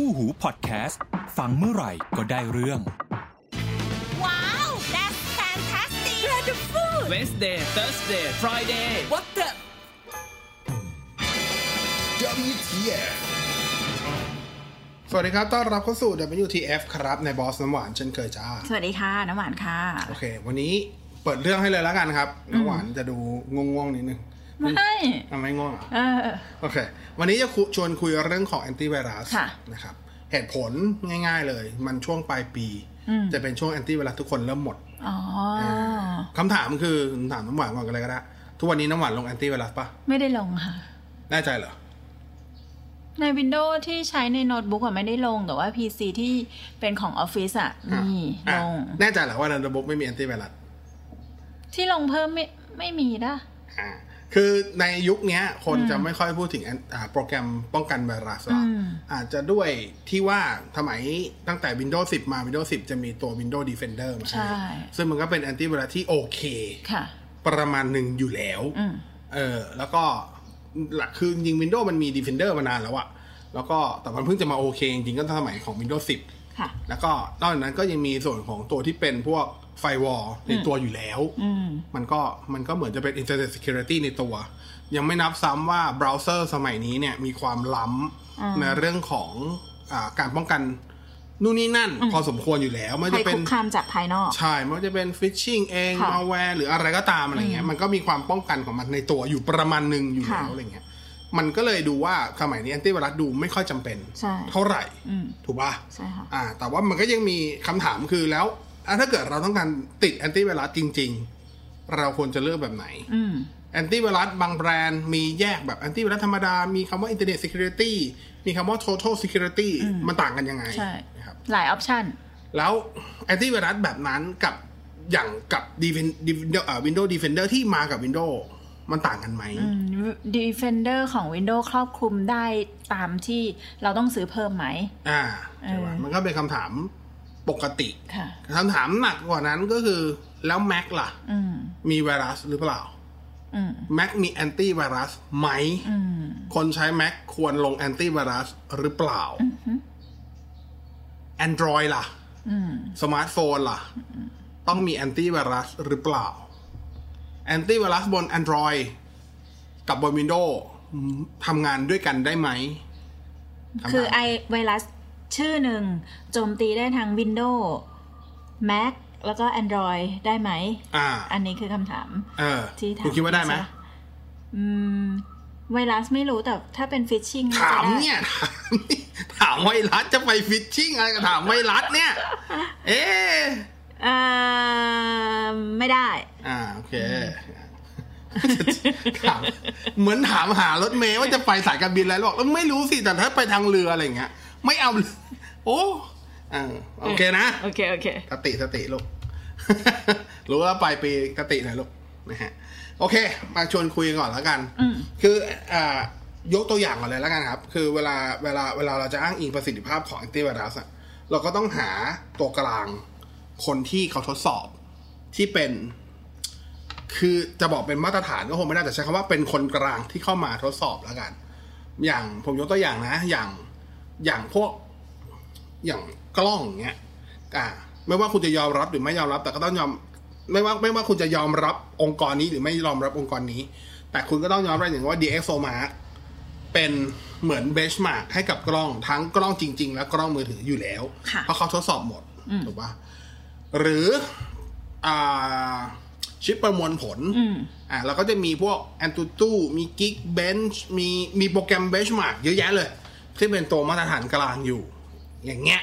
คู่หูพอดแคสต์ ฟังเมื่อไหร่ก็ได้เรื่อง ว้าว that's fantastic wonderful Wednesday Thursday Friday what the WTF สวัสดีครับ ต้อนรับเข้าสู่ WTF ครับ ในบอสน้ำหวานเช่นเคยจ้า สวัสดีค่ะ น้ำหวานค่ะ โอเค วันนี้เปิดเรื่องให้เลยแล้วกันครับ น้ำหวานจะดูง่วงๆนิดนึง ไม่ทำไมง่วงอะเออโอเค วันนี้จะคุชวนคุยเรื่องของแอนตี้ไวรัสค่ะนะครับ เหตุผลง่าย ๆเลย มันช่วงปลายปี จะเป็นช่วงแอนตี้ไวรัสทุกคนเริ่มหมดอ๋อคำถามคือถามน้ำหวานก่อนกันเลยก็ได้ ทุกวันนี้น้ำหวานลงแอนตี้ไวรัสปะไม่ได้ลงค่ะ แน่ใจเหรอ ใน Windows ที่ใช้ในโน้ตบุ๊กอะไม่ได้ลง แต่ว่า PC ที่เป็นของออฟฟิศอะมีอะลง แน่ใจเหรอว่าในระบบไม่มีแอนตี้ไวรัส ที่ลงเพิ่มไม่ไม่มีนะอ่า คือในยุคเนี้ยคนจะไม่ค่อยพูดถึงแอนอ่าโปรแกรมป้องกันไวรัสหรอกอาจจะด้วยที่ว่าสมัยตั้งแต่ Windows 10 มา Windows 10 จะมีตัว Windows Defender มาใช่ซึ่งมันก็เป็นแอนตี้ไวรัสที่โอเคค่ะประมาณหนึ่งอยู่แล้วอืมเออแล้วก็หลักคือจริง Windows มันมี Defender มานานแล้วอะแล้วก็แต่มันเพิ่งจะมาโอเคจริงๆก็สมัยของ Windows 10ค่ะแล้วก็นอกจากนั้นก็ยังมีส่วนของตัวที่เป็นพวก firewall ในตัวอยู่แล้วอืมมันก็มันก็เหมือนจะเป็น Internet Security ในตัว ยังไม่นับซ้ำว่าเบราว์เซอร์สมัยนี้เนี่ยมีความล้ำในเรื่องของอาการป้องกันนู่นนี่นั่น พอสมควรอยู่แล้วไม่ว่าภัยจะเป็นภัยคุกคามจากภายนอก ใช่ไม่ว่าจะเป็น phishing เองค่ะมาแวร์หรืออะไรก็ตามอะไรเงี้ยมันก็มีความป้องกันของมันในตัวอยู่ประมาณหนึ่งอยู่ค่ะแล้วอะไรเงี้ยมันก็เลยดูว่าสมัยนี้แอนตี้ไวรัสดูไม่ค่อยจำเป็นใช่เท่าไหร่อืมถูกป่ะใช่ค่ะอ่า แต่ว่ามันก็ยังมีคำถามคือแล้ว อะถ้าเกิดเราต้องการติดแอนตี้ไวรัสจริง ๆ เราควรจะเลือกแบบไหนอืมแอนตี้ไวรัสบางแบรนด์มีแยกแบบแอนตี้ไวรัสธรรมดา มีคำว่า Internet Security มีคำว่า Total Security มันต่างกันยังไงใช่นะครับหลายออปชันแล้วแอนตี้ไวรัสแบบนั้นกับอย่างกับ Defend- Defender อ่า Windows Defender ที่มากับ Windows มันต่างกันไหม Defender ของ Windows ครอบคลุมได้ตามที่เราต้องซื้อเพิ่มไหม อ่าใช่ไหมเออมันก็เป็นคำถาม ปกติค่ะคำถามหนักกว่านั้นก็คือ แล้ว Mac ล่ะอืมมีไวรัสหรือเปล่าอืม Mac มีแอนตี้ไวรัสไหมอืมคนใช้ Mac ควรลงแอนตี้ไวรัสหรือเปล่า Android ล่ะอืมสมาร์ทโฟนล่ะ ต้องมีแอนตี้ไวรัสหรือเปล่าแอนตี้ไวรัสบน Android กับบน Windows ทำงานด้วยกันได้ไหมำถามคือไอไวรัส ชื่อหนึ่งโจมตีได้ทั้ง Windows Mac แล้วก็ Android ได้ไหมอ่า อันนี้คือคำถามเออที่ถามคุณคิดว่าได้ไหมใช่ปะอืมไวรัสไม่รู้แต่ถ้าเป็นฟิชชิงถามเนี่ย ถามถามไวรัสจะไปฟิชชิ่งอะไรก็ถามไวรัสเนี่ย เอ๊ะอ่าไม่ได้ อ่าโอเคถามเหมือนถามหารถเมย์ว่าจะไปสายการบินอะไรหรอกแล้วไม่รู้สิแต่ถ้าไปทางเรืออะไรอย่างเงี้ย ไม่เอาเลยโอ้อ่าโอเคนะ โอเค โอเคสติสติลูก รู้ว่าปลายปีสติหน่อยลูกนะฮะ โอเค มาชวนคุยกันก่อนแล้วกันอืมคืออ่ายกตัวอย่างก่อนเลยแล้วกันครับ คือเวลาเวลาเวลาเราจะอ้างอิงประสิทธิภาพของแอนตี้ไวรัสอะเราก็ต้องหาตัวกลางคนที่เขาทดสอบที่เป็น คือจะบอกเป็นมาตรฐานก็คงไม่ได้แต่ใช้คำว่าเป็นคนกลางที่เข้ามาทดสอบแล้วกัน อย่างผมยกตัวอย่างนะ อย่าง อย่างพวกอย่างกล้องเงี้ยอ่าไม่ว่าคุณจะยอมรับหรือไม่ยอมรับ แต่ก็ต้องยอม ไม่ว่าไม่ว่าคุณจะยอมรับองค์กรนี้หรือไม่ยอมรับองค์กรนี้ แต่คุณก็ต้องยอมรับอย่างว่า DxOMark เป็นเหมือน benchmark ให้กับกล้องทั้งกล้องจริง ๆ และกล้องมือถืออยู่แล้วค่ะเพราะเขาทดสอบหมดถูกปะหรืออ่าชิปประมวลผลอืมอ่าเราก็จะมีพวก Antutu มี Geekbench มีมีโปรแกรม Benchmark เยอะแยะเลย ที่เป็นตัวมาตรฐานกลางอยู่ อย่างเงี้ย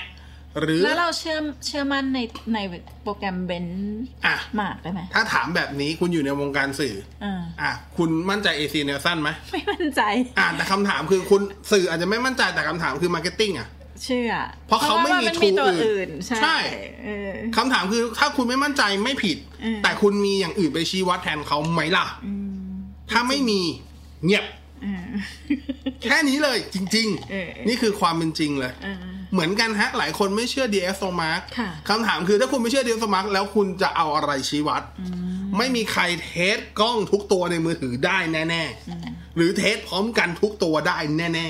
หรือแล้วเราเชื่อเชื่อมั่นในในโปรแกรม benchอะมากได้ไหมถ้าถามแบบนี้คุณอยู่ในวงการสื่ออ่าอะคุณมั่นใจ AC Nielsen ไหมไม่มั่นใจ อ่าแต่คำถามคือคุณสื่ออาจจะไม่มั่นใจแต่คำถามคือ Marketing อะเชื่อ เพราะเขาไม่มีว่น tool ตัวอื่อื่นนใช่ใช่เออคำถามคือถ้าคุณไม่มั่นใจไม่ผิดอืมแต่คุณมีอย่างอื่นไปชี้วัดแทนเขาไหมล่ะ ถ้าไม่มีเงียบเออ แค่นี้เลยจริงเออๆนี่คือความเป็นจริงเลยเออเหมือนกันฮะ หลายคนไม่เชื่อ DxOMark ค่ะคำถามคือถ้าคุณไม่เชื่อ DxOMark แล้วคุณจะเอาอะไรชี้วัด ไม่มีใคร test กล้องทุกตัวในมือถือได้แน่ ๆ หรือ test พร้อมกันทุกตัวได้แน่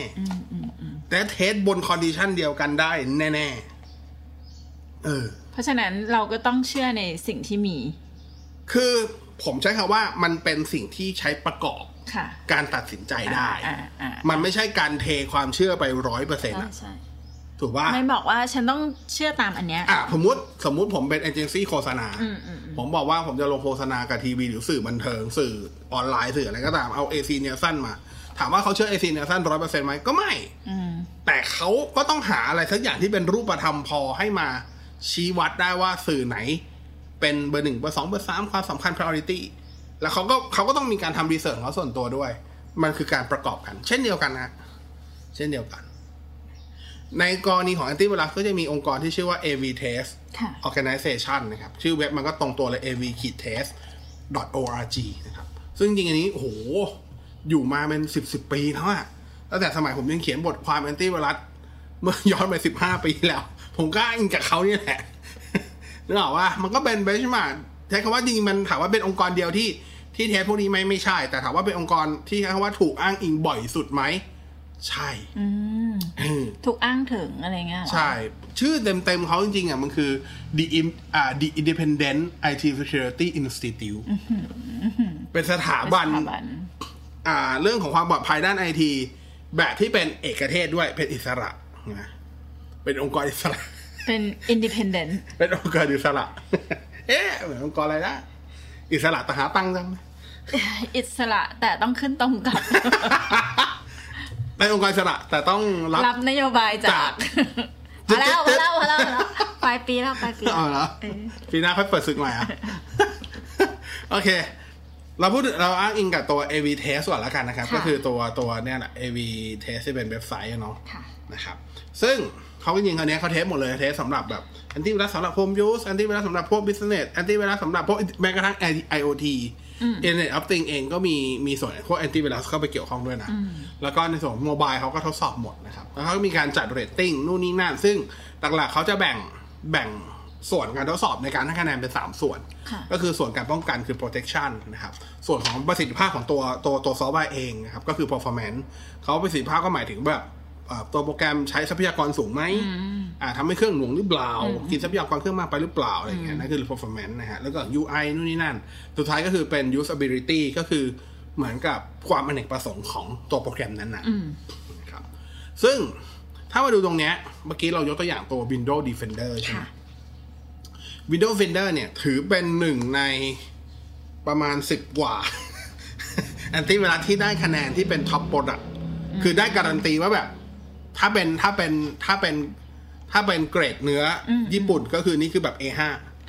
ๆและ test บน condition เดียวกันได้แน่ ๆ เออ เพราะฉะนั้นเราก็ต้องเชื่อในสิ่งที่มี คือผมใช้คำว่ามันเป็นสิ่งที่ใช้ประกอบค่ะ การตัดสินใจได้อ่าอ่ามันไม่ใช่การเทความเชื่อไปร้อยเปอร์เซ็นต์ใช่ใช่ถูกป่ะไม่บอกว่าฉันต้องเชื่อตามอันเนี้ยอะสมมติสมมุติผมเป็นเอเจนซี่โฆษณาอืมอืมอืมผมบอกว่าผมจะลงโฆษณากับทีวีหรือสื่อบันเทิง สื่อออนไลน์สื่ออะไรก็ตามเอา ACNielsen มา ถามว่าเขาเชื่อ ACNielsen ร้อยเปอร์เซ็นต์ไหมก็ไม่อืมแต่เขาก็ต้องหาอะไรสักอย่างที่เป็นรูปธรรมพอให้มาชี้วัดได้ว่าสื่อไหน เป็นเบอร์หนึ่งเบอร์สองเบอร์สามความสำคัญ priority แล้วเขาก็เขาก็ต้องมีการทำ research ของเขาส่วนตัวด้วย มันคือการประกอบกัน เช่นเดียวกันนะเช่นเดียวกัน ในกรณีของ antivirus ก็จะมีองค์กรที่ชื่อว่า AV Test ค่ะ organization นะครับ ชื่อเว็บมันก็ตรงตัวเลย av test org นะครับ ซึ่งจริงๆอันนี้โอ้โห อยู่มาเป็นสิบสิบปีแล้วอะตั้งแต่สมัยผมยังเขียนบทความแอนตี้ไวรัสเมื่อย้อนไปสิบห้าปีแล้ว ผมก็อ้างอิงกับเขาเนี่ยแหละนึกออกว่ามันก็เป็นเบชมา ใช้คำว่าจริงๆมันถามว่าเป็นองค์กรเดียวที่ที่เทสพวกนี้ไหมไม่ใช่ แต่ถามว่าเป็นองค์กรที่ใช้คำว่าถูกอ้างอิงบ่อยสุดไหมใช่อืมเออถูกอ้างถึงอะไรเงี้ยเหรอใช่ ชื่อเต็มๆเขาจริงๆอะมันคือ the Im- อ่า the Independent IT Security Institute เป็นสถาบันสถาบันอ่า เรื่องของความปลอดภัยด้านไอทีแบบที่เป็นเอกเทศด้วยเป็นอิสระนะเป็นองค์กรอิสระ เป็น independent เป็นองค์กรอิสระ เอ๊ะเหมือนองค์กรอะไรนะอิสระแต่หาตังค์จังอิสระแต่ต้องขึ้นตรงกับเป็นองค์กรอิสระแต่ต้องรับรับนโยบายจาจากกพอแล้วพอแล้วพอแล้วพอแล้วปลายปีแล้วปลายปีเอาเหรอเออปีหน้าค่อยเปิดศึกใหม่อะโอเค เราพูดเราอ้างอิงกับตัว AV Test ก่อนแล้วกันนะครับค่ะก็คือตัวตัวเนี่ยแหละ AV Test ที่เป็นเว็บไซต์อะเนาะค่ะนะครับ ซึ่งเขาจริงๆคันนี้เขา test หมดเลย test สำหรับแบบ แอนตี้ไวรัสสำหรับ home use แอนตี้ไวรัสสำหรับพวก business แอนตี้ไวรัสสำหรับพวกแม้กระทั่ง IoT Internet of Things เองก็มีมีส่วนพวกแอนตี้ไวรัสเข้าไปเกี่ยวข้องด้วยนะ แล้วก็ในส่วนของ mobile เขาก็ทดสอบหมดนะครับ แล้วเขาก็มีการจัดเรตติ้งนู่นนี่นั่น ซึ่งหลักๆเขาจะแบ่งแบ่งส่วนการทดสอบในการให้คะแนนเป็น 3 ส่วนค่ะก็คือส่วนการป้องกันคือ protection นะครับ ส่วนของประสิทธิภาพของตัวตัวตัวซอฟต์แวร์เองนะครับ ก็คือ performance เขาประสิทธิภาพก็หมายถึงแบบเอ่อ ตัวโปรแกรมใช้ทรัพยากรสูงไหมอ่าทำให้เครื่องหน่วงหรือเปล่า กินทรัพยากรเครื่องมากไปหรือเปล่าอะไรอย่างเงี้ยนั่นคือ performance นะฮะ แล้วก็ UI นู่นนี่นั่น สุดท้ายก็คือเป็น usability ก็คือเหมือนกับความอเนกประสงค์ของตัวโปรแกรมนั้นๆนะครับ ซึ่งถ้ามาดูตรงเนี้ย เมื่อกี้เรายกตัวอย่างตัว Windows Defender ใช่ไหมค่ะ Windows Defender เนี่ย ถือเป็นหนึ่งในประมาณสิบกว่าแอนตี้ไวรัสที่ได้คะแนนที่เป็นท็อปโปรดักคือได้การันตีว่าแบบ ถ้าเป็นถ้าเป็นถ้าเป็นถ้าเป็นเกรดเนื้ออญี่ปุ่นก็คือนี่คือแบบ A5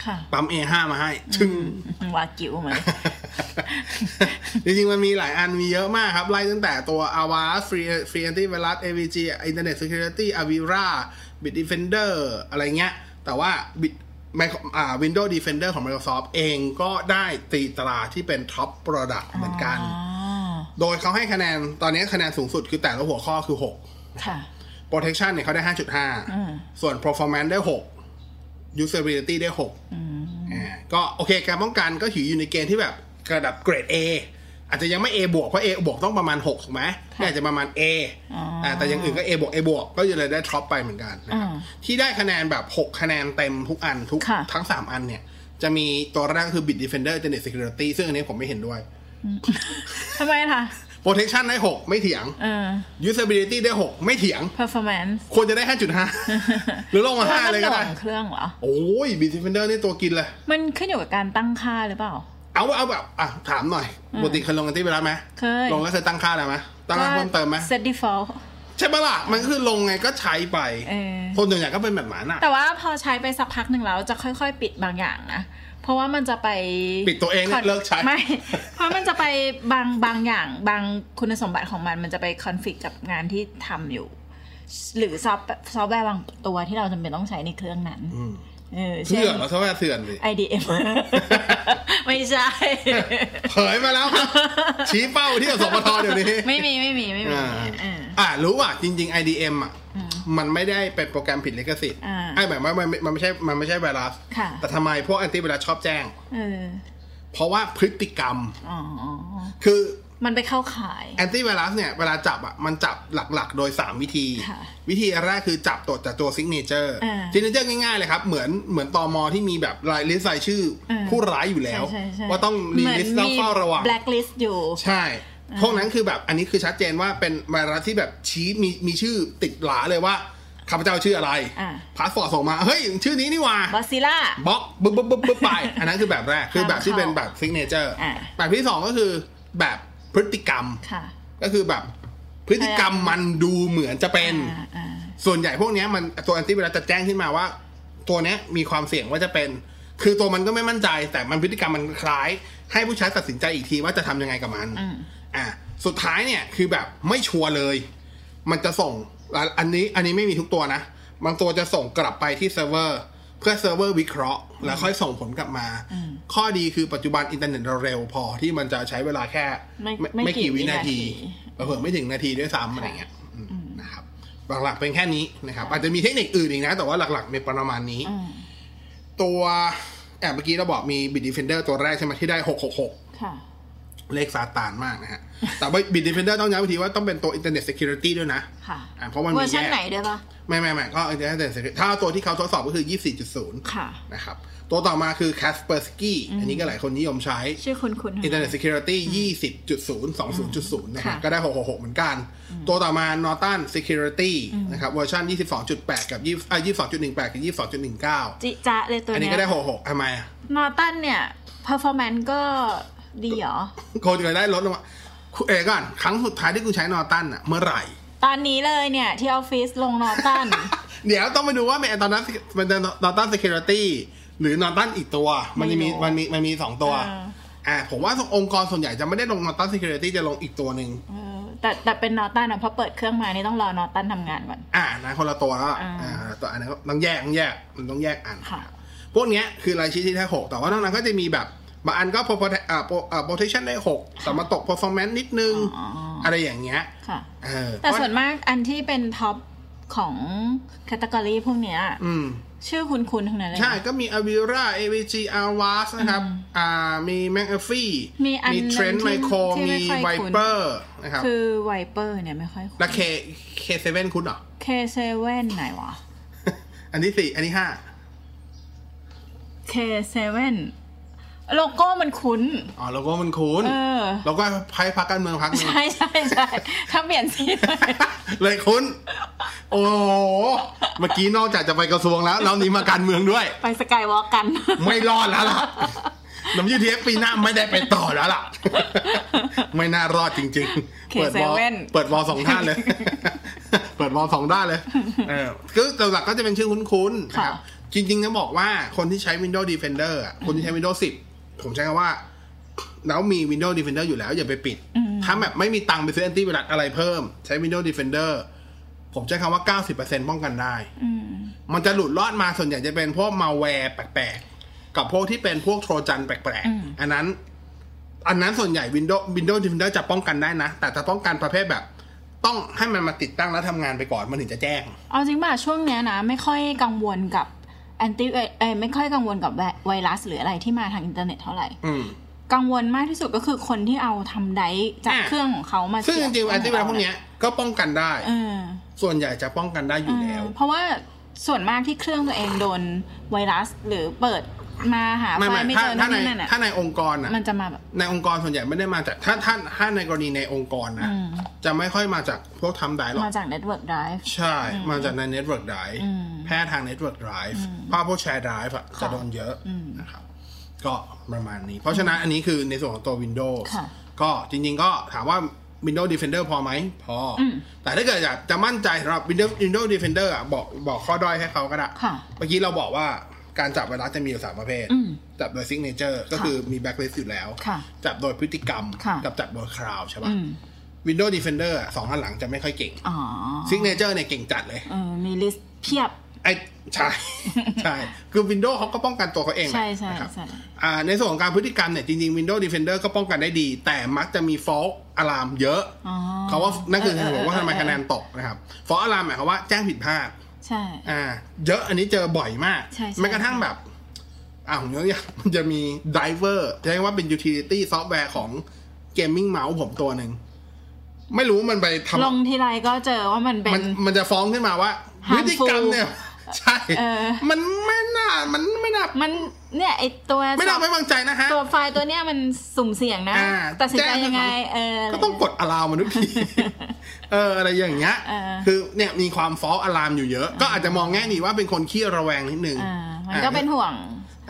ค่ะปั๊ม A5 มาให้ชึงวากิวไหมจริงๆ มันมีหลายอันมีเยอะมากครับ ไล่ตั้งแต่ตัว Avast Free Free Antivirus AVG Internet Security Avira Bitdefender อะไรเงี้ย แต่ว่า Bit ไม่อ่า Windows Defender ของ Microsoft เองก็ได้ตีตราที่เป็น Top Product เหมือนกันอ๋อโดยเขาให้คะแนน ตอนนี้คะแนนสูงสุดคือแต่ละหัวข้อคือค่ะ6 Protection เนี่ยเขาได้อืม5.5ส่วน Performance ได้6 Usability ได้6อ่าก็โอเคการป้องกันก็ถืออยู่ในเกณฑ์ที่แบบระดับเกรด A อาจจะยังไม่ A บวกเพราะ A บวกต้องประมาณ6ถูกไหมนี่อาจจะประมาณ A อ๋ออ่าแต่อยังอื่นก็ A บวก A บวกก็เลยได้ท็อปไปเหมือนกันนะครับอ่าที่ได้คะแนนแบบ 6 คะแนนเต็มทุกอันทุกค่ะทั้ง 3 อันเนี่ย จะมีตัวแรกก็คือ Bit Defender Internet Security ซึ่งอันนี้ผมไม่เห็นด้วยทำไมล่ะ Protection ได้ 6 ไม่เถียงเออ Usability ได้ 6 ไม่เถียง performance ควรจะได้ 5.5 หรือลงมา 5 เลยก็ได้พราะมันหน่วงเครื่องเหรอ โอ้ย Bit Defender นี่ตัวกินเลย มันขึ้นอยู่กับการตั้งค่าหรือเปล่า เอาเอาแบบ อะ ถามหน่อยปกติเคยลงกันที่ไปแล้วไหมเคย ลงแล้วเคยตั้งค่าอะไรไหมตั้งค่าเพิ่มเติมไหม set default ใช่ปะล่ะ มันก็คือลงไงก็ใช้ไปเออคนส่วนใหญ่ก็เป็นแบบนั้นอะแต่ว่าพอใช้ไปสักพักหนึ่งแล้วจะค่อยๆ ปิดบางอย่างนะ เพราะว่ามันจะไปปิดตัวเองเนี่ยเลิกใช้ไม่เพราะมันจะไปบางบางอย่างบางคุณสมบัติของมันมันจะไปคอนฟ lict กับงานที่ทำอยู่ หรือซอฟต์ซอฟต์แวร์บางตัวที่เราจำเป็นต้องใช้ในเครื่องนั้น เออเช่เสื่นอมแล้วซะว่าเสื่อมดิ IDM ไม่ใช่เผยมาแล้วครับ ชี้เป้าที่อสมทเดี๋ยวนี้ ไม่มีไม่มีไม่มีอ่าเอออ่ารู้ว่าจริง ๆ IDM อะมันไม่ได้เป็นโปรแกรมผิดลิขสิทธิ์อ่าไอ้แบบว่ามันมันไม่ใช่มันไม่ใช่ไวรัสค่ะแต่ทำไมพวกแอนตี้ไวรัสชอบแจ้งเออเพราะว่าพฤติกรรมอ๋อคือ มันไปเข้าขายแอนตี้ไวรัสเนี่ย เวลาจับอะมันจับหลักๆ โดย 3 วิธีค่ะวิธีแรกคือจับตัวจากตัวซิกเนเจอร์อ่าซิกเนเจอร์ง่ายๆเลยครับ เหมือนเหมือนตอมอที่มีแบบรายลิสต์รายชื่ออาผู้ร้ายอยู่แล้วใช่ใช่ว่าต้องรีลิสต์ต้องเฝ้าระวังแบล็คลิสต์อยู่ ใช่ พวกนั้นคือแบบอันนี้คือชัดเจนว่าเป็นไวรัสที่แบบชี้มีมีชื่อติดหลาเลยว่าข้าพเจ้าชื่ออะไรอ่าพาสปอร์ตส่งมา เฮ้ย ชื่อนี้นี่หว่าบอสซิล่าบล็อกบึ๊บบึ๊บบึ๊บบึ๊บไป อันนั้นคือแบบแรก คือแบบที่เป็นแบบซิกเนเจอร์อ่าแบบที่สองก็คือแบบ พฤติกรรมค่ะก็คือแบบพฤติกรรมมันดูเหมือนจะเป็นอ่าอ่าส่วนใหญ่พวกเนี้ยมันตัวแอนตี้ไวรัสจะแจ้งขึ้นมาว่า ตัวเนี้ยมีความเสี่ยงว่าจะเป็น คือตัวมันก็ไม่มั่นใจ แต่มันพฤติกรรมมันคล้าย ให้ผู้ใช้ตัดสินใจอีกทีว่าจะทำยังไงกับมันอืมอ่าสุดท้ายเนี่ยคือแบบไม่ชัวร์เลย มันจะส่ง อันนี้อันนี้ไม่มีทุกตัวนะ บางตัวจะส่งกลับไปที่เซิร์ฟเวอร์ เพื่อเซิร์ฟเวอร์วิเคราะห์ แล้วค่อยส่งผลกลับมา ข้อดีคือปัจจุบันอินเทอร์เน็ตเราเร็วพอที่มันจะใช้เวลาแค่ ไม่ไม่กี่กี่วินาวินาทีทีเผื่อไม่ถึงนาทีด้วยซ้ำอะไรเงี้ยอืมนะครับหลักๆเป็นแค่นี้นะครับ อาจจะมีเทคนิคอื่นอีกนะ แต่ว่าหลักๆในประมาณนี้อืมตัวแอบเมื่อกี้เราบอกมีบิ t ด e เฟนเดอร์ตัวแรกใช่ไหมที่ได้666ค่ะ เลขซาตานมากนะฮะ แต่ว่าบิ t ด e เฟนเดอร์ต้องย้ำอีกทีว่าต้องเป็นตัว Internet Security ด้วยนะ ค่ะอ่าเพราะมันมีเวอร์ชันแยกไหนด้วยปะไม่ไม่ไม่ก็ Internet Security ถ้าตัวที่เขาทดสอบก็คือ 24.0 ค่ะ นะครับ ตัวต่อมาคือ Kaspersky อันนี้ก็หลายคนนิยมใช้ ชื่อคุ้นๆ Internet Security 20.0 20.0 นะฮะค่ะก็ได้ 666 เหมือนกัน ตัวต่อมา Norton Security นะครับ เวอร์ชัน22.8 กับ20อะ22.18 กับ 22.19จิจะเลยตัวอันเนี้นี้ยก็ได้ 66ทำไมอะ Norton เนี่ย performance ก็ ดีเหรอโคจะได้ลดลงมาเอ๋ก่อนครั้งสุดท้ายที่คุณใช้ Norton อะเมื่อไหร่ ตอนนี้เลยเนี่ย ที่ออฟฟิศลง Norton เดี๋ยวต้องไปดูว่าเป็นตอนนั้นเป็น Norton Security หรือ Norton อีกตัว มันจะมีไม่รู้มันมีมันมีสองตัวอ่าอ่าผมว่าองค์กรส่วนใหญ่จะไม่ได้ลง Norton Security จะลงอีกตัวหนึ่งเออแต่แต่เป็นนอร์ตันอะพอเปิดเครื่องมานี่ต้องรอนอร์ตันทำงานก่อนอ่านะคนละตัวแล้วล่ะอ่าอ่าตัวอันนั้นก็ต้องแยกต้องแยกมันต้องแยกอันค่ะพวกเนี้ยคือรายชื่อที่ได้หกแต่ว่านอกนั้นก็จะมีแบบ บางอันก็ prote- อ่า pro- อ่า protection ได้หกแต่มาตก performance นิดนึงอ๋ออะไรอย่างเงี้ยค่ะเออแต่ส่วนมากอันที่เป็น top ของ category พวกเนี้ยอืมชื่อคุ้นๆทั้งนั้นเลยนะใช่ ก็มี Avira AVG Avast นะครับ อ่า มี McAfee มีอันมี Trend หนึ่งที่ Micro ที่มีไม่ค่อยคุ้น VIPRE นะครับ คือ VIPRE เนี่ยไม่ค่อยคุ้นแล้ว K K7 คุ้นเหรอ K7 ไหนวะ อันที่สี่อันที่ห้า K7 โลโก้มันคุ้น อ๋อโลโก้มันคุ้นเออแล้วก็ไพ่พักการเมืองพักหนึงใช่ใช่ใช่ถ้าเปลี่ยนสีเลยเลยคุ้น โอ้โหเมื่อกี้นอกจากจะไปกระทรวงแล้วเรานี้มาการเมืองด้วย ไปสกายวอล์กกัน ไม่รอดแล้วล่ะน้ำยืดเทียปีหน้าไม่ได้ไปต่อแล้วล่ะ ไม่น่ารอดจริง ๆ เปิดวอล K7 เปิดวอลสองด้านเลย เปิดวอลสองด้านเลย เออคือแต่หลักก็จะเป็นชื่อคุ้นๆนะครับค่ะจริงๆจะบอกว่าคนที่ใช้ Windows Defender อะคนที่ใช้ Windows 10 ผมใช้คำว่า แล้วมี Windows Defender อยู่แล้ว อย่าไปปิด ถ้าแบบไม่มีตังค์ไปซื้อแอนตี้ไวรัสอะไรเพิ่ม ใช้ Windows Defender ผมใช้คำว่า 90%ป้องกันได้ มันจะหลุดรอดมาส่วนใหญ่จะเป็นพวกมาแวร์แปลกๆ กับพวกที่เป็นพวกโทรจันแปลกๆ อันนั้น อันนั้นส่วนใหญ่ Windows Windows Defender จะป้องกันได้นะ แต่จะป้องกันประเภทแบบต้องให้มันมาติดตั้งแล้วทำงานไปก่อนมันถึงจะแจ้ง เอาจริงป่ะช่วงเนี้ยนะ ไม่ค่อยกังวลกับ แอนตี้เอ้ยไม่ค่อยกังวลกับไวไวรัสหรืออะไรที่มาทางอินเทอร์เน็ตเท่าไหร่อืมกังวลมากที่สุดก็คือคนที่เอาทำไดร์จากอะเครื่องของเขามาซึ่งจเสียบริงๆแอนตี้ไวรัสพวกเนี้ยก็ป้องกันได้เออส่วนใหญ่จะป้องกันได้อยู่แล้ว เพราะว่าส่วนมากที่เครื่องตัวเองโดนไวรัส หรือเปิด มาหาไม่ไฟไม่ล์ไม่ถ้าเจอถ้านั่นในนี่นั่นอะถ้าในองค์กรอะมันจะมาแบบ ในองค์กรส่วนใหญ่ไม่ได้มาจากถ้าถ้าถ้าในกรณีในองค์กรนะอืม จะไม่ค่อยมาจากพวกทำได้หรอก มาจาก Network Drive ใช่ มาจากใน Network Drive อืม แพร่ทาง Network Drive ภาพพวกแชร์ Drive อะจะโดนเยอะนะครับ ก็ประมาณนี้ เพราะฉะนั้นอันนี้คือในส่วนของตัว Windows ค่ะ ก็จริงๆก็ถามว่า Windows Defender พอไหม พออมแต่ถ้าเกิดอยากจะมั่นใจสำหรับ Windows Windows Defender อะบอกบอกข้อด้อยให้เขาก็ได้ ค่ะ เมื่อกี้เราบอกว่า การจับไวรัสจะมีอยู่สามประเภทอืมจับโดย Signature ก็คือมี Blacklist อยู่แล้วค่ะจับโดยพฤติกรรมค่ะกับจับโดยคราวใช่ป่ะอืม Windows Defender อะสองอันหลังจะไม่ค่อยเก่งอ๋อ Signature เนี่ยเก่งจัดเลยเออมีลิสต์เพียบไอ้ใช่ใช่ คือ Windows เขาก็ป้องกันตัวเขาเองแหละใช่ใช่นะครับใช่อ่าในส่วนของการพฤติกรรมเนี่ยจริงๆ Windows Defender ก็ป้องกันได้ดี แต่มักจะมี fault alarm เยอะอ๋อเขาว่านั่นคือเออเหตุผลว่าทำไมเออคะแนนตกนะครับ fault alarm หมายความว่าแจ้งผิดพลาด ใช่อ่า เยอะอันนี้เจอบ่อยมากใช่ใช่แม้กระทั่งแบบอ่าผมยกตัวอย่างมันจะมี driver จะเรียกว่าเป็น utility software ของเกมมิ่งเมาส์ผมตัวหนึ่ง ไม่รู้มันไปทำลงทีไรก็เจอว่ามันเป็น มันมันจะฟ้องขึ้นมาว่า Harmful พฤติกรรมเนี่ย ใช่เออมันไม่น่า มันไม่น่ามันเนี่ยไอตัวไม่น่าไม่วางใจนะฮะตัวไฟล์ตัวเนี้ยมันสุ่มเสี่ยงนะอ่าตัดสินใจยังไงเออก็ต้องกดอะลามมันทุกทีเอออะไรอย่างเงี้ยเออคือเนี่ยมีความฟ้องอะลามอยู่เยอะ ก็อาจจะมองแง่ดีว่าเป็นคนขี้ระแวงนิดนึงอ่ามันก็เป็นห่วง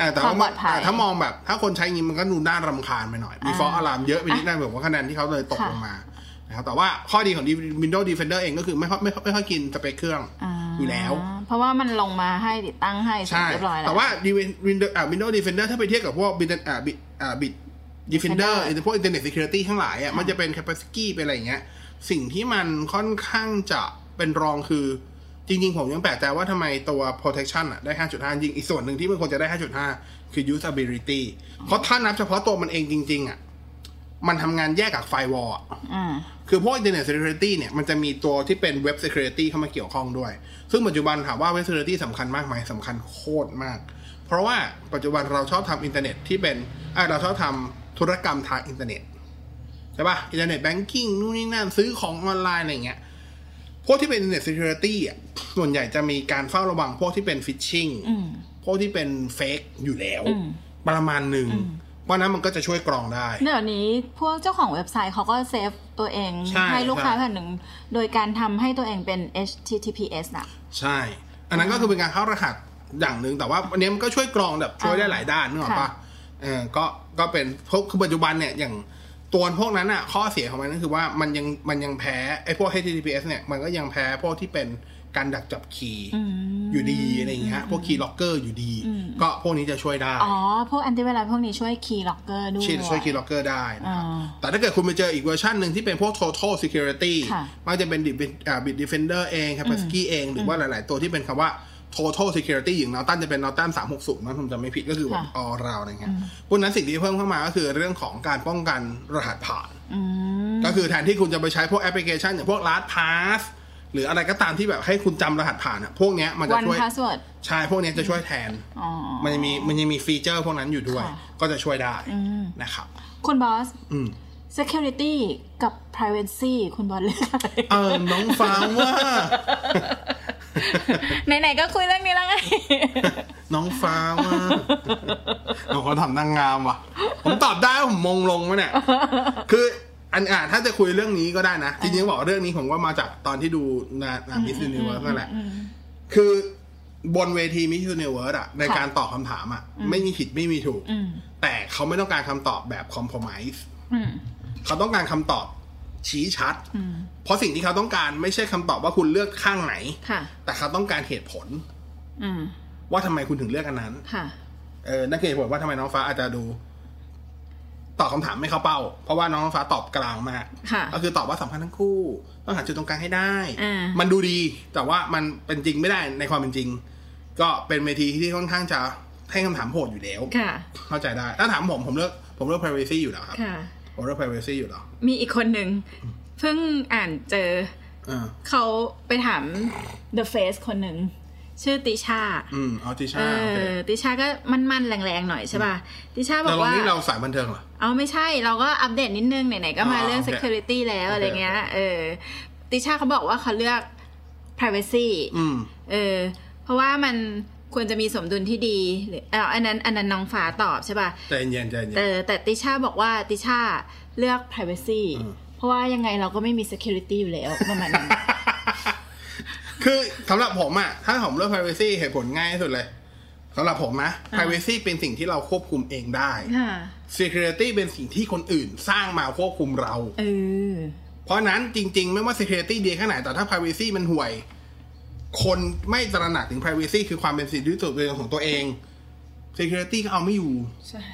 อ่าแต่ความว่าปลอดภัยอ่าถ้ามองแบบ ถ้าคนใช้อย่างนี้มันก็ดูน่ารำคาญไปหน่อย มีอ่าฟ้องอะลามเยอะไปนิดนึงแบบว่าคะแนนที่เขาเลยตกค่ะลงมานะครับแต่ว่าข้อดีของ Windows Defender เองก็คือไม่ค่อยไม่ค่อยไม่ค่อยกินสเปคเครื่องา อยู่แล้ว เพราะว่ามันลงมาให้ติดตั้งให้เสร็จใช่เรียบร้อยแล้วแต่ว่า Windows อ่า Windows Defender ถ้าไปเทียบกับพวกบิอ่าบิอ่าบิ Defender Defender พวก Internet Security ทั้งหลายอะมันจะเป็น Capacity เป็นอะไรอย่างเงี้ย สิ่งที่มันค่อนข้างจะเป็นรองคือจริงๆ ผมยังแปลกใจว่าทำไมตัว protection อะได้ 5.5 จริง อีกส่วนหนึ่งที่มันควรจะได้ 5.5 คือ usability เพราะถ้านับเฉพาะตัวมันเองจริง ๆอะ มันทำงานแยกกับ firewall อะอ่าคือพวก Internet Security เนี่ย มันจะมีตัวที่เป็น Web Security เข้ามาเกี่ยวข้องด้วย ซึ่งปัจจุบันถามว่า Web Security สำคัญมากไหมสำคัญโคตรมาก เพราะว่าปัจจุบันเราชอบทำอินเทอร์เน็ตที่เป็นอะเราชอบทำธุรกรรมทางอินเทอร์เน็ตใช่ปะ internet banking นู่นนี่นั่นซื้อของออนไลน์อะไรเงี้ยพวกที่เป็น Internet Security อะส่วนใหญ่จะมีการเฝ้าระวังพวกที่เป็น Phishing อืมพวกที่เป็น fake อยู่แล้วอืมประมาณหนึ่ง เพราะนั้นมันก็จะช่วยกรองได้ เดี๋ยวนี้พวกเจ้าของเว็บไซต์เขาก็ save ตัวเองใช่ลูกค้าใช่แผ่นหนึ่ง โดยการทำให้ตัวเองเป็น HTTPS น่ะใช่ อันนั้นก็คือเป็นการเข้ารหัสอย่างหนึ่งแต่ว่าอันนี้มันก็ช่วยกรองแบบช่วยได้หลายด้านนึกออกปะค่ะเออก็ก็เป็นพวกคือปัจจุบันเนี่ยอย่างตัวพวกนั้นอะข้อเสียของมันก็คือว่ามันยังมันยังแพ้ไอ้พวก HTTPS เนี่ยมันก็ยังแพ้พวกที่เป็น การดักจับ key อยู่ดีอะไรอย่างเงี้ยพวก keylogger อยู่ดี ก็พวกนี้จะช่วยได้ อ๋อ พวกแอนติไวรัสพวกนี้ช่วย keylogger ด้วยช่วยช่วยคีย์ล็อกเกอร์ได้นะครับอ่าแต่ถ้าเกิดคุณไปเจออีกเวอร์ชันหนึ่งที่เป็นพวก total security ค่ะไมันจะเป็น Bit- อ่า Bitdefender เอง Kaspersky เอง หรือว่าหลาย ๆ ตัวที่เป็นคำว่า total security อย่าง Norton จะเป็น Norton 360นะผมจำไม่ผิดก็คือแบบค่ะ all round อะไรเงี้ยพวกนั้นสิ่งที่เพิ่มเข้ามาก็คือเรื่องของการป้องกันรหัสผ่านอืมก็คือแทนที่คุณจะไปใช้พวกแอปพลิเคชันอย่างพวก LastPass หรืออะไรก็ตามที่แบบให้คุณจำรหัสผ่านอะพวกเนี้ยมันจะวันช่วย password ใช่พวกเนี้ยจะช่วยแทนอ๋อมันจะมีมันจะมี feature พวกนั้นอยู่ด้วยค่ะก็จะช่วยได้อืมนะครับคุณบอสอืม security กับ privacy คุณบอสเลือกอะไรเออน้องฟ้าว่า ไหนๆก็คุยเรื่องนี้แล้วไง น้องฟ้าว่าเอาคำถามนางงามว่ะ ผมตอบได้ว่าผมมงลงวะเนี่ย คือ อันอะถ้าจะคุยเรื่องนี้ก็ได้นะ จริงๆบอกว่าเรื่องนี้ผมก็มาจากตอนที่ดูนางงาม Miss Universe นั่นแหละ คือบนเวที Miss Universe อะในค่ะการตอบคำถามอะไม่มีผิดไม่มีถูกอืมแต่เขาไม่ต้องการคำตอบแบบคอม p r o m i s e อืมเขาต้องการคำตอบชี้ชัดอืมเพราะสิ่งที่เขาต้องการไม่ใช่คำตอบว่าคุณเลือกข้างไหนค่ะแต่เขาต้องการเหตุผลอืมว่าทำไมคุณถึงเลือกอันนั้นค่ะเออนั่นคือเหตุผลว่าทำไมน้องฟ้าอาจจะดู ตอบคำถามไม่เข้าเป้า เพราะว่าน้องฟ้าตอบกลางมากค่ะก็คือตอบว่าสำคัญทั้งคู่ ต้องหาจุดตรงกลางให้ได้อ่ามัมันดูดี แต่ว่ามันเป็นจริงไม่ได้ในความเป็นจริง ก็เป็นเวทีที่ค่อนข้างจะให้คำถามโหดอยู่แล้วค่ะเข้าใจได้ ถ้าถามผมผมเลือกผมเลือก privacy อยู่แล้วครับค่ะผมเลือก privacy อยู่แล้ว มีอีกคนหนึ่งเพิ่งอ่านเจออ่าเขาไปถาม The Face คนหนึ่งชื่อติชา อืม เอาติเอชาโอเคอติชาก็มั่นๆแรงๆหน่อยใช่ป่ะ ติชาบแต่อกลงว่านี้เราสายบันเทิงเหรอ เอาไม่ใช่เราก็อัปเดตนิดนึง ไหนๆก็มาอ๋อเรื่องโอเค security แล้วโอเคอะไรเงี้ยเออติชาเขาบอกว่าเขาเลือก privacy อืมเออ เพราะว่ามันควรจะมีสมดุลที่ดีหรือเอาอันนั้นอันนั้นน้องฟ้าตอบใช่ป่ะใจเย็นใจเย็นเออแต่ติชาบอกว่าติชาเลือก privacy อืมเพราะว่ายังไงเราก็ไม่มี security อยู่แล้วประมาณนั้นคือสำหรับผมอะถ้าผมเลือก privacy เหตุผลง่ายที่สุดเลย สำหรับผมนะ privacy เป็นสิ่งที่เราควบคุมเองได้ค่ะ security เป็นสิ่งที่คนอื่นสร้างมาควบคุมเราเออเพราะนั้นจริง ๆ ไม่ว่า security ดีแค่ไหน แต่ถ้า privacy มันห่วย คนไม่ตระหนักถึง privacy คือความเป็นสิทธิส่วนตัวของตัวเอง security ก็เอาไม่อยู่ ใช่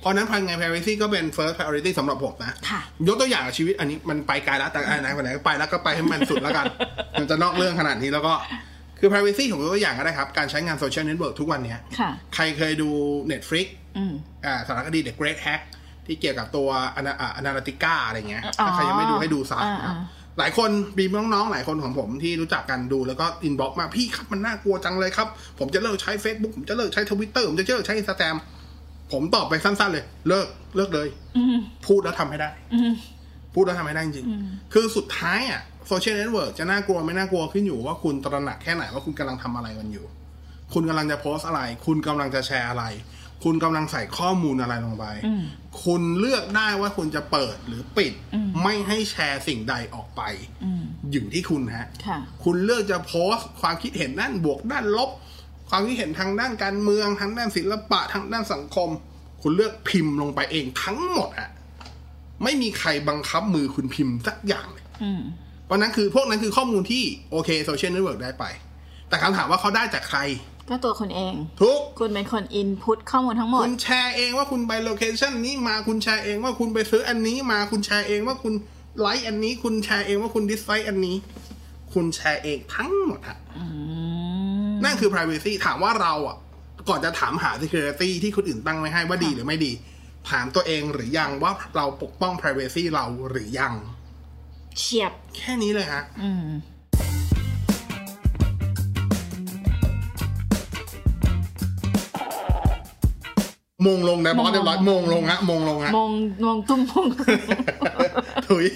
เพราะนั้นภายใน privacy ก็เป็น first priority สำหรับผมนะค่ะยกตัวอย่างชีวิตอันนี้มันไปไกลแล้วแต่อันไหนวันไหนก็ไปแล้วก็ไปให้มันสุดแล้วกัน มันจะนอกเรื่องขนาดนี้แล้วก็ คือ privacy ของยกตัวอย่างก็ได้ครับ การใช้งาน social network ทุกวันเนี้ยค่ะใครเคยดู Netflix อืมอ่าสารคดี The Great Hack ที่เกี่ยวกับตัวอนา Analytica อะไรเงี้ยอ๋อถ้าใครยังไม่ดูให้ดูซะอ่านะครับอ่าหลายคนมีน้องๆ หลายคนของผมที่รู้จักกันดูแล้วก็ inbox มาพี่ครับมันน่ากลัวจังเลยครับ ผมจะเลิกใช้ Facebook ผมจะเลิกใช้ทวิตเตอร์ผมจะเลิกใช้อินสตาแกรมผมตอบไปสั้นๆเลย เลิกเลิกเลยอืมพูดแล้วทำให้ได้อืม พูดแล้วทำให้ได้จริงๆคือสุดท้ายอะ social network จะน่ากลัวไม่น่ากลัวขึ้นอยู่ว่าคุณตระหนักแค่ไหนว่าคุณกำลังทำอะไรกันอยู่ คุณกำลังจะโพสต์อะไร คุณกำลังจะแชร์อะไร คุณกำลังใส่ข้อมูลอะไรลงไปอืมคุณเลือกได้ว่าคุณจะเปิดหรือปิดอืมไม่ให้แชร์สิ่งใดออกไปอืมอยู่ที่คุณฮะค่ะคุณเลือกจะโพสต์ความคิดเห็นด้านบวกด้านลบ ความคิดเห็นทางด้านการเมืองทางด้านศิลปะทางด้านสังคม คุณเลือกพิมพ์ลงไปเองทั้งหมดอะ ไม่มีใครบังคับมือคุณพิมพ์สักอย่างเลยอืมเพราะนั้นคือพวกนั้นคือข้อมูลที่โอเค social network ได้ไป แต่คำถามว่าเขาได้จากใคร ก็ตัวคุณเอง ทุกคุณเป็นคน input ข้อมูลทั้งหมด คุณแชร์เองว่าคุณไป location นี้มาคุณแชร์เองว่าคุณไปซื้ออันนี้มาคุณแชร์เองว่าคุณไลค์อันนี้ คุณแชร์เองว่าคุณ dislike อันนี้ คุณแชร์เองทั้งหมดอะอืมนั่นคือ privacy ถามว่าเราอะ ก่อนจะถามหา security ที่คนอื่นตั้งไว้ให้ว่าดีหรือไม่ดี ถามตัวเองหรือยังว่าเราปกป้อง privacy เราหรือยัง เฉียบ แค่นี้เลยฮะอืมมงลงนะบอสเรียบร้อยมงลงฮะมงลงฮะมงมงตุ้มมงถุย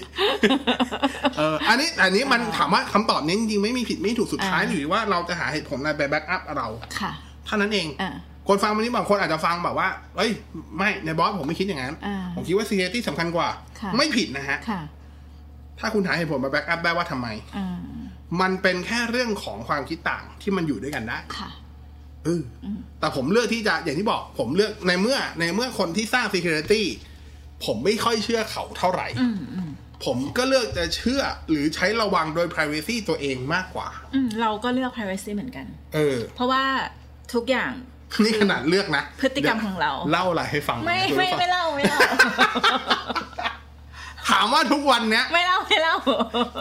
เอออันนี้อันนี้มันถามว่าคำตอบนี้จริงๆไม่มีผิดไม่ถูกสุดท้ายอ่าอยู่ที่ว่าเราจะหาเหตุผลอะไรไปแบ็กอัพเราค่ะเท่านั้นเองอ่า คนฟังวันนี้บางคนอาจจะฟังแบบว่า เอ้ย ไม่ในบอสผมไม่คิดอย่างนั้นอ่าผมคิดว่า security สำคัญกว่าค่ะไม่ผิดนะฮะค่ะถ้าคุณหาเหตุผลมาแบ็กอัพได้ว่าทำไมอ่ามันเป็นแค่เรื่องของความคิดต่างที่มันอยู่ด้วยกันได้ค่ะเอออแต่ผมเลือกที่จะอย่างที่บอก ผมเลือกในเมื่อในเมื่อคนที่สร้าง security ผมไม่ค่อยเชื่อเขาเท่าไหร่อืมอืมผมก็เลือกจะเชื่อหรือใช้ระวังโดย privacy ตัวเองมากกว่าอืมเราก็เลือก privacy เหมือนกัน เออ เพราะว่าทุกอย่าง นี่ขนาดเลือกนะ พฤติกรรมของเรา เล่าอะไรให้ฟัง ไม่คุณไม่ผู้ฟังไม่เล่าไม่เล่า ถามว่าทุกวันเนี้ย ไม่เล่าไม่เล่า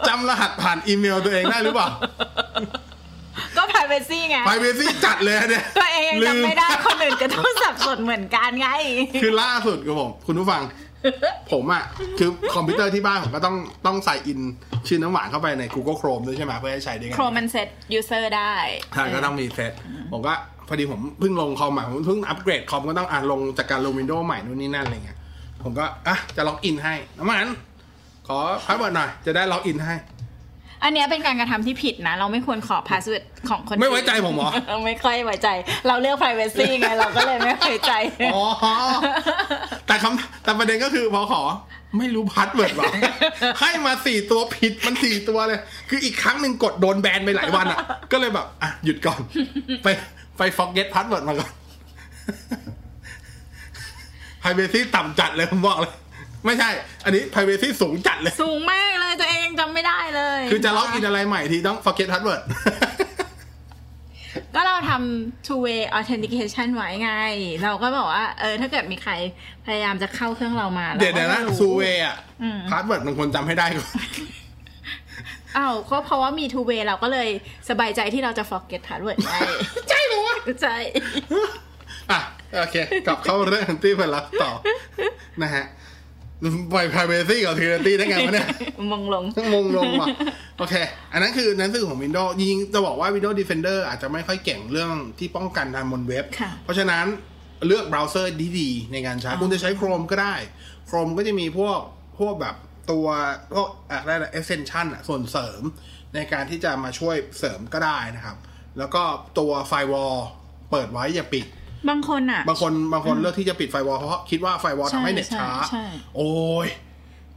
จำรหัสผ่านอีเมลตัวเองได้หรือเปล่า ก็ privacy ไง privacy จัดเลยเนี่ยตัวเองยังลืจำไม่ได้คนอื่นก็ต้องสับสนเหมือนกันไง คือล่าสุดกับผมคุณผู้ฟัง ผมอะคือคอมพิวเตอร์ที่บ้านผมก็ต้องต้องใส่อินชื่อน้ำหวานเข้าไปใน Google Chrome ด้วยใช่ไหมเพื่อให้ใช้ด้วยกัน Chromeัน set user ได้ใช่ก็ต้องมีเซตผมก็ พอดีผมเพิ่งลงคอมใหม่ผมเพิ่งอัปเกรดคอมก็ต้องอ่านลงจากการลง Windows ใหม่นู่นนี่นั่นอะไรเงี้ยผมก็อะจะ log in ให้น้ำหวานขอ password หน่อย จะได้ log in ให้ อันเนี้ยเป็นการกระทำที่ผิดนะ เราไม่ควรขอ password ของคนไม่ไว้ใจผมเหรอ ไม่ค่อยไว้ใจ เราเลือก privacy ไงเราก็เลยไม่ไว้ใจอ๋อแต่คำแต่ประเด็นก็คือพอขอไม่รู้ password หรอให้มาสี่ตัวผิดมันสี่ตัวเลย คืออีกครั้งหนึ่งกดโดนแบนไปหลายวันอะ ก็เลยแบบอะหยุดก่อน ไป ไป forget password มาก่อน privacy ต่ำจัดเลยผมบอกเลย ไม่ใช่ อันนี้ privacy สูงจัดเลย สูงมากเลยตัวเองจำไม่ได้เลยคือจะล็อกอินอะไรใหม่ทีต้อง forget password ก็เราทำ two way authentication ไว้ไง เราก็บอกว่า เออ ถ้าเกิดมีใครพยายามจะเข้าเครื่องเรามาเดี๋ยวเดี๋ยวนะราก็รู้ซูเวอะอืมพาสเวิร์ดมันควรจำให้ได้ก่อน อ้าวก็เพราะว่ามี two way เราก็เลยสบายใจที่เราจะ forget password ได้ใช่หรอวะใช่อะโอเค กลับเข้าเรื่องที่เพื่อนรักต่อ นะฮะปล่อย privacy กับ security ได้ไงวะเนี่ย มงลงมงลงว่ะโอเค อันนั้นคือหนังสือของ Windows จริงๆจะบอกว่า Windows Defender อาจจะไม่ค่อยเก่งเรื่องที่ป้องกันทางบนเว็บค่ะเพราะฉะนั้นเลือกเบราว์เซอร์ดีๆ ในการใช้ คุณจะใช้ Chrome ก็ได้ Chrome ก็จะมีพวกพวกแบบ ตัวพวกอะไรนะ extension อะส่วนเสริมในการที่จะมาช่วยเสริมก็ได้นะครับ แล้วก็ตัว firewall เปิดไว้อย่าปิด บางคนอะ บางคนบางคนเลือกที่จะปิดไฟวอลเพราะคิดว่าไฟวอลใช่ทำให้เน็ตช้าใช่ใช่โอ้ย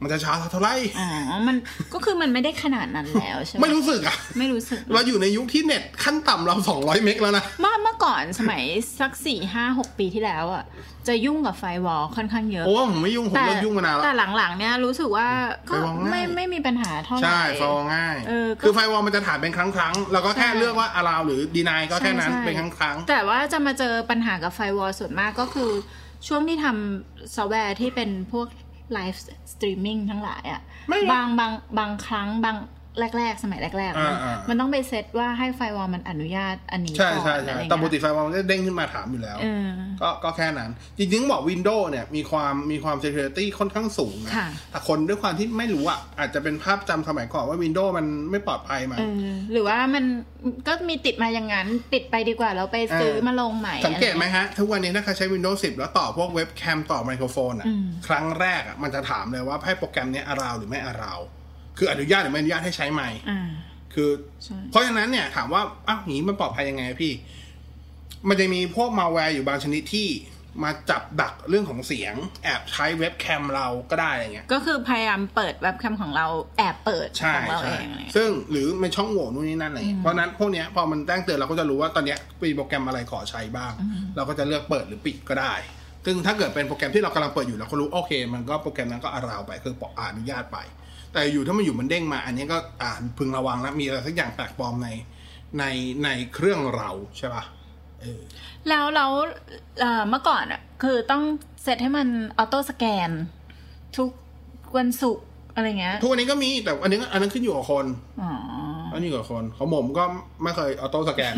มันจะช้าเท่าไหร่อ๋อ มันก็คือมันไม่ได้ขนาดนั้นแล้วใช่ไหมไม่รู้สึกอะไม่รู้สึก เราอยู่ในยุคที่เน็ตขั้นต่ำเรา 200 เมกแล้วนะเมื่อเมื่อก่อนสมัยสักสี่ห้าหกปีที่แล้วอะจะยุ่งกับ firewall ค่อนข้างเยอะ โอ้ผมไม่ยุ่ง ผมเลิกยุ่งมานานแล้ว แต่หลังๆเนี่ยรู้สึกว่าก็ firewall ง่ายไม่ไม่มีปัญหาเท่าไหร่ ใช่ firewall ง่ายเออก็คือไฟวอลมันจะถามเป็นครั้งครั้งๆแล้วก็แค่ใช่เลือกว่า allow หรือ deny ก็แค่นั้นใช่เป็นครั้งครั้งแต่ว่าจะมาเจอปัญหากับ firewall ส่วนมากก็คือช่วงที่ทำซอฟต์แวร์ที่เป็นพวก live streaming ทั้งหลายอะไม่บางบางบางครั้งบาง แรก ๆ สมัยแรกๆอ่ามันอ่ามัมันต้องไปเซตว่าให้ไฟวอลมันอนุญาตอันนี้ใช่ก่อนใช่อะไรใช่อย่างแต่ปกติเงี้ยไฟวอลมันก็เด้งขึ้นมาถามอยู่แล้วเออก็ก็แค่นั้น จริงๆบอก Windows เนี่ยมีความมีความ security ค่อนข้างสูงนะค่ะแต่คนด้วยความที่ไม่รู้อะอาจจะเป็นภาพจำสมัยก่อนว่า Windows มันไม่ปลอดภัยมั้งเออหรือว่ามันก็มีติดมาอย่างนั้น ติดไปดีกว่าแล้วไปซื้อเออมาลงใหม่ สังเกตไหมอะไรฮะ ทุกวันนี้ถ้าใครใช้ Windows 10 แล้วต่อพวกเว็บแคมต่อไมโครโฟนอะอืมครั้งแรกอะมันจะถามเลยว่าให้โปรแกรมเนี้ยอาราวหรือไม่อาราว คืออนุญาตหรือไม่อนุญาตให้ใช้ไหมค์อ่าคือใช่เพราะฉะนั้นเนี่ยถามว่าอ้าวหนีมันปลอดภัยยังไงพี่ มันจะมีพวกมาแวร์อยู่บางชนิดที่มาจับดักเรื่องของเสียง แอบใช้เว็บแคมเราก็ได้อะไรเงี้ย ก็คือพยายามเปิดเว็บแคมของเราแอบเปิดใช่ของเราเอใช่งอะไรอย่างเงี้ยซึ่งหรือเป็นช่องโหว่นู่นนี่นั่นอะไรเงี้ยเพราะฉะนั้นพวกเนี้ยพอมันแจ้งเตือนเราก็จะรู้ว่าตอนเนี้ยมีโปรแกรมอะไรขอใช้บ้าง เราก็จะเลือกเปิดหรือปิดก็ได้ ซึ่งถ้าเกิดเป็นโปรแกรมที่เรากำลังเปิดอยู่เราก็รู้โอเค มันก็โปรแกรมนั้นก็อาราวไปคือปออนุญาตไป แต่อยู่ถ้ามันอยู่มันเด้งมา อันนี้ก็อ่าพึงระวังแล้วมีอะไรสักอย่างแปลกปลอมในในในเครื่องเราใช่ปะเออแล้วแล้วเอ่อเมื่อก่อนอะคือต้องเซตให้มัน auto scan ทุกวันศุกร์อะไรเงี้ยทุกวันนี้ก็มีแต่อันนี้ก็อันนั้นขึ้นอยู่กับคนอ๋อ อันนี้อยู่กับคนของผมก็ไม่เคย auto scan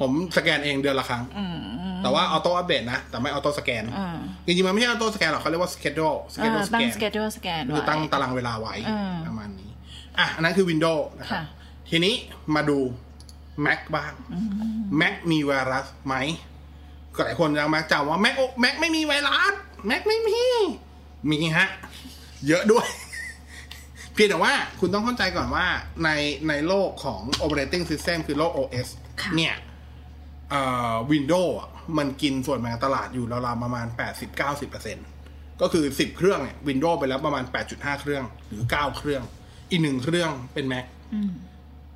ผมสแกนเองเดือนละครั้งอืมแต่ว่า auto update นะ แต่ไม่ auto scan อ่าจริงๆ มันไม่ใช่ออโต้สแกนหรอกเขาเรียกว่าสเกจ u l e สเกเอจอสตั้แกงนสเกจ u l e สแกนคือตั้งตารางเวลาไว้อืมประมาณนี้ อะ อันนั้นคือ Windows นะครับค่ะทีนี้มาดู Mac บ้าง Mac มีไวรัสไหมก็หลายคนยังมักจำว่า Mac โอ้ Mac ไม่มีไวรัส Mac ไม่มี มีฮะ เยอะด้วย เพียงแต่ว่าคุณต้องเข้าใจก่อนว่าในในโลกของ operating system คือโลก OS ค่ะเนี่ยเอ่อ Windows อะมันกินส่วนแบ่งตลาดอยู่ราวๆประมาณ 80-90%ก็คือ 10 เครื่องเนี่ย Windows ไปแล้วประมาณ 8.5 เครื่อง หรือ 9 เครื่อง อีกหนึ่งเครื่องเป็น Mac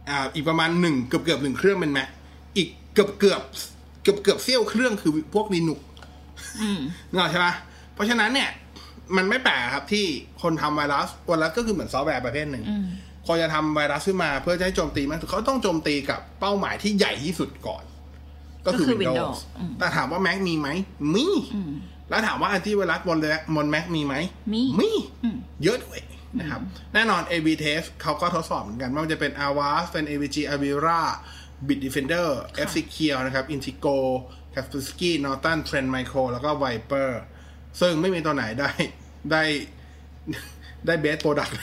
อ่าอีกประมาณหนึ่งเกือบเกือบหนึ่งเครื่องเป็น Mac อีกเกือบเกือบเกือบเกือบเซี่ยวเครื่องคือพวก Linux อืมนึกออกใช่ปะเพราะฉะนั้นเนี่ย มันไม่แปลกครับที่คนทำไวรัสไวรัสก็คือเหมือนซอฟต์แวร์ประเภทหนึ่งอืมคนจะทำไวรัสขึ้นมาเพื่อจะให้โจมตีมันเขาต้องโจมตีกับเป้าหมายที่ใหญ่ที่สุดก่อน ก็คือก็คือ Windows Windows อืมแต่ถามว่า Mac มีไหมมีอืมแล้วถามว่าอันที่ไวรัสบนบน Mac มีไหมมีมีอืมเยอะด้วยนะครับ แน่นอน AV-TEST เขาก็ทดสอบเหมือนกันไม่ว่าจะเป็น Avast เป็น AVG Avira Bitdefender F-Secure นะครับ Intego Kaspersky Norton Trend Micro แล้วก็ VIPRE ซึ่งไม่มีตัวไหนได้ได้ได้ best product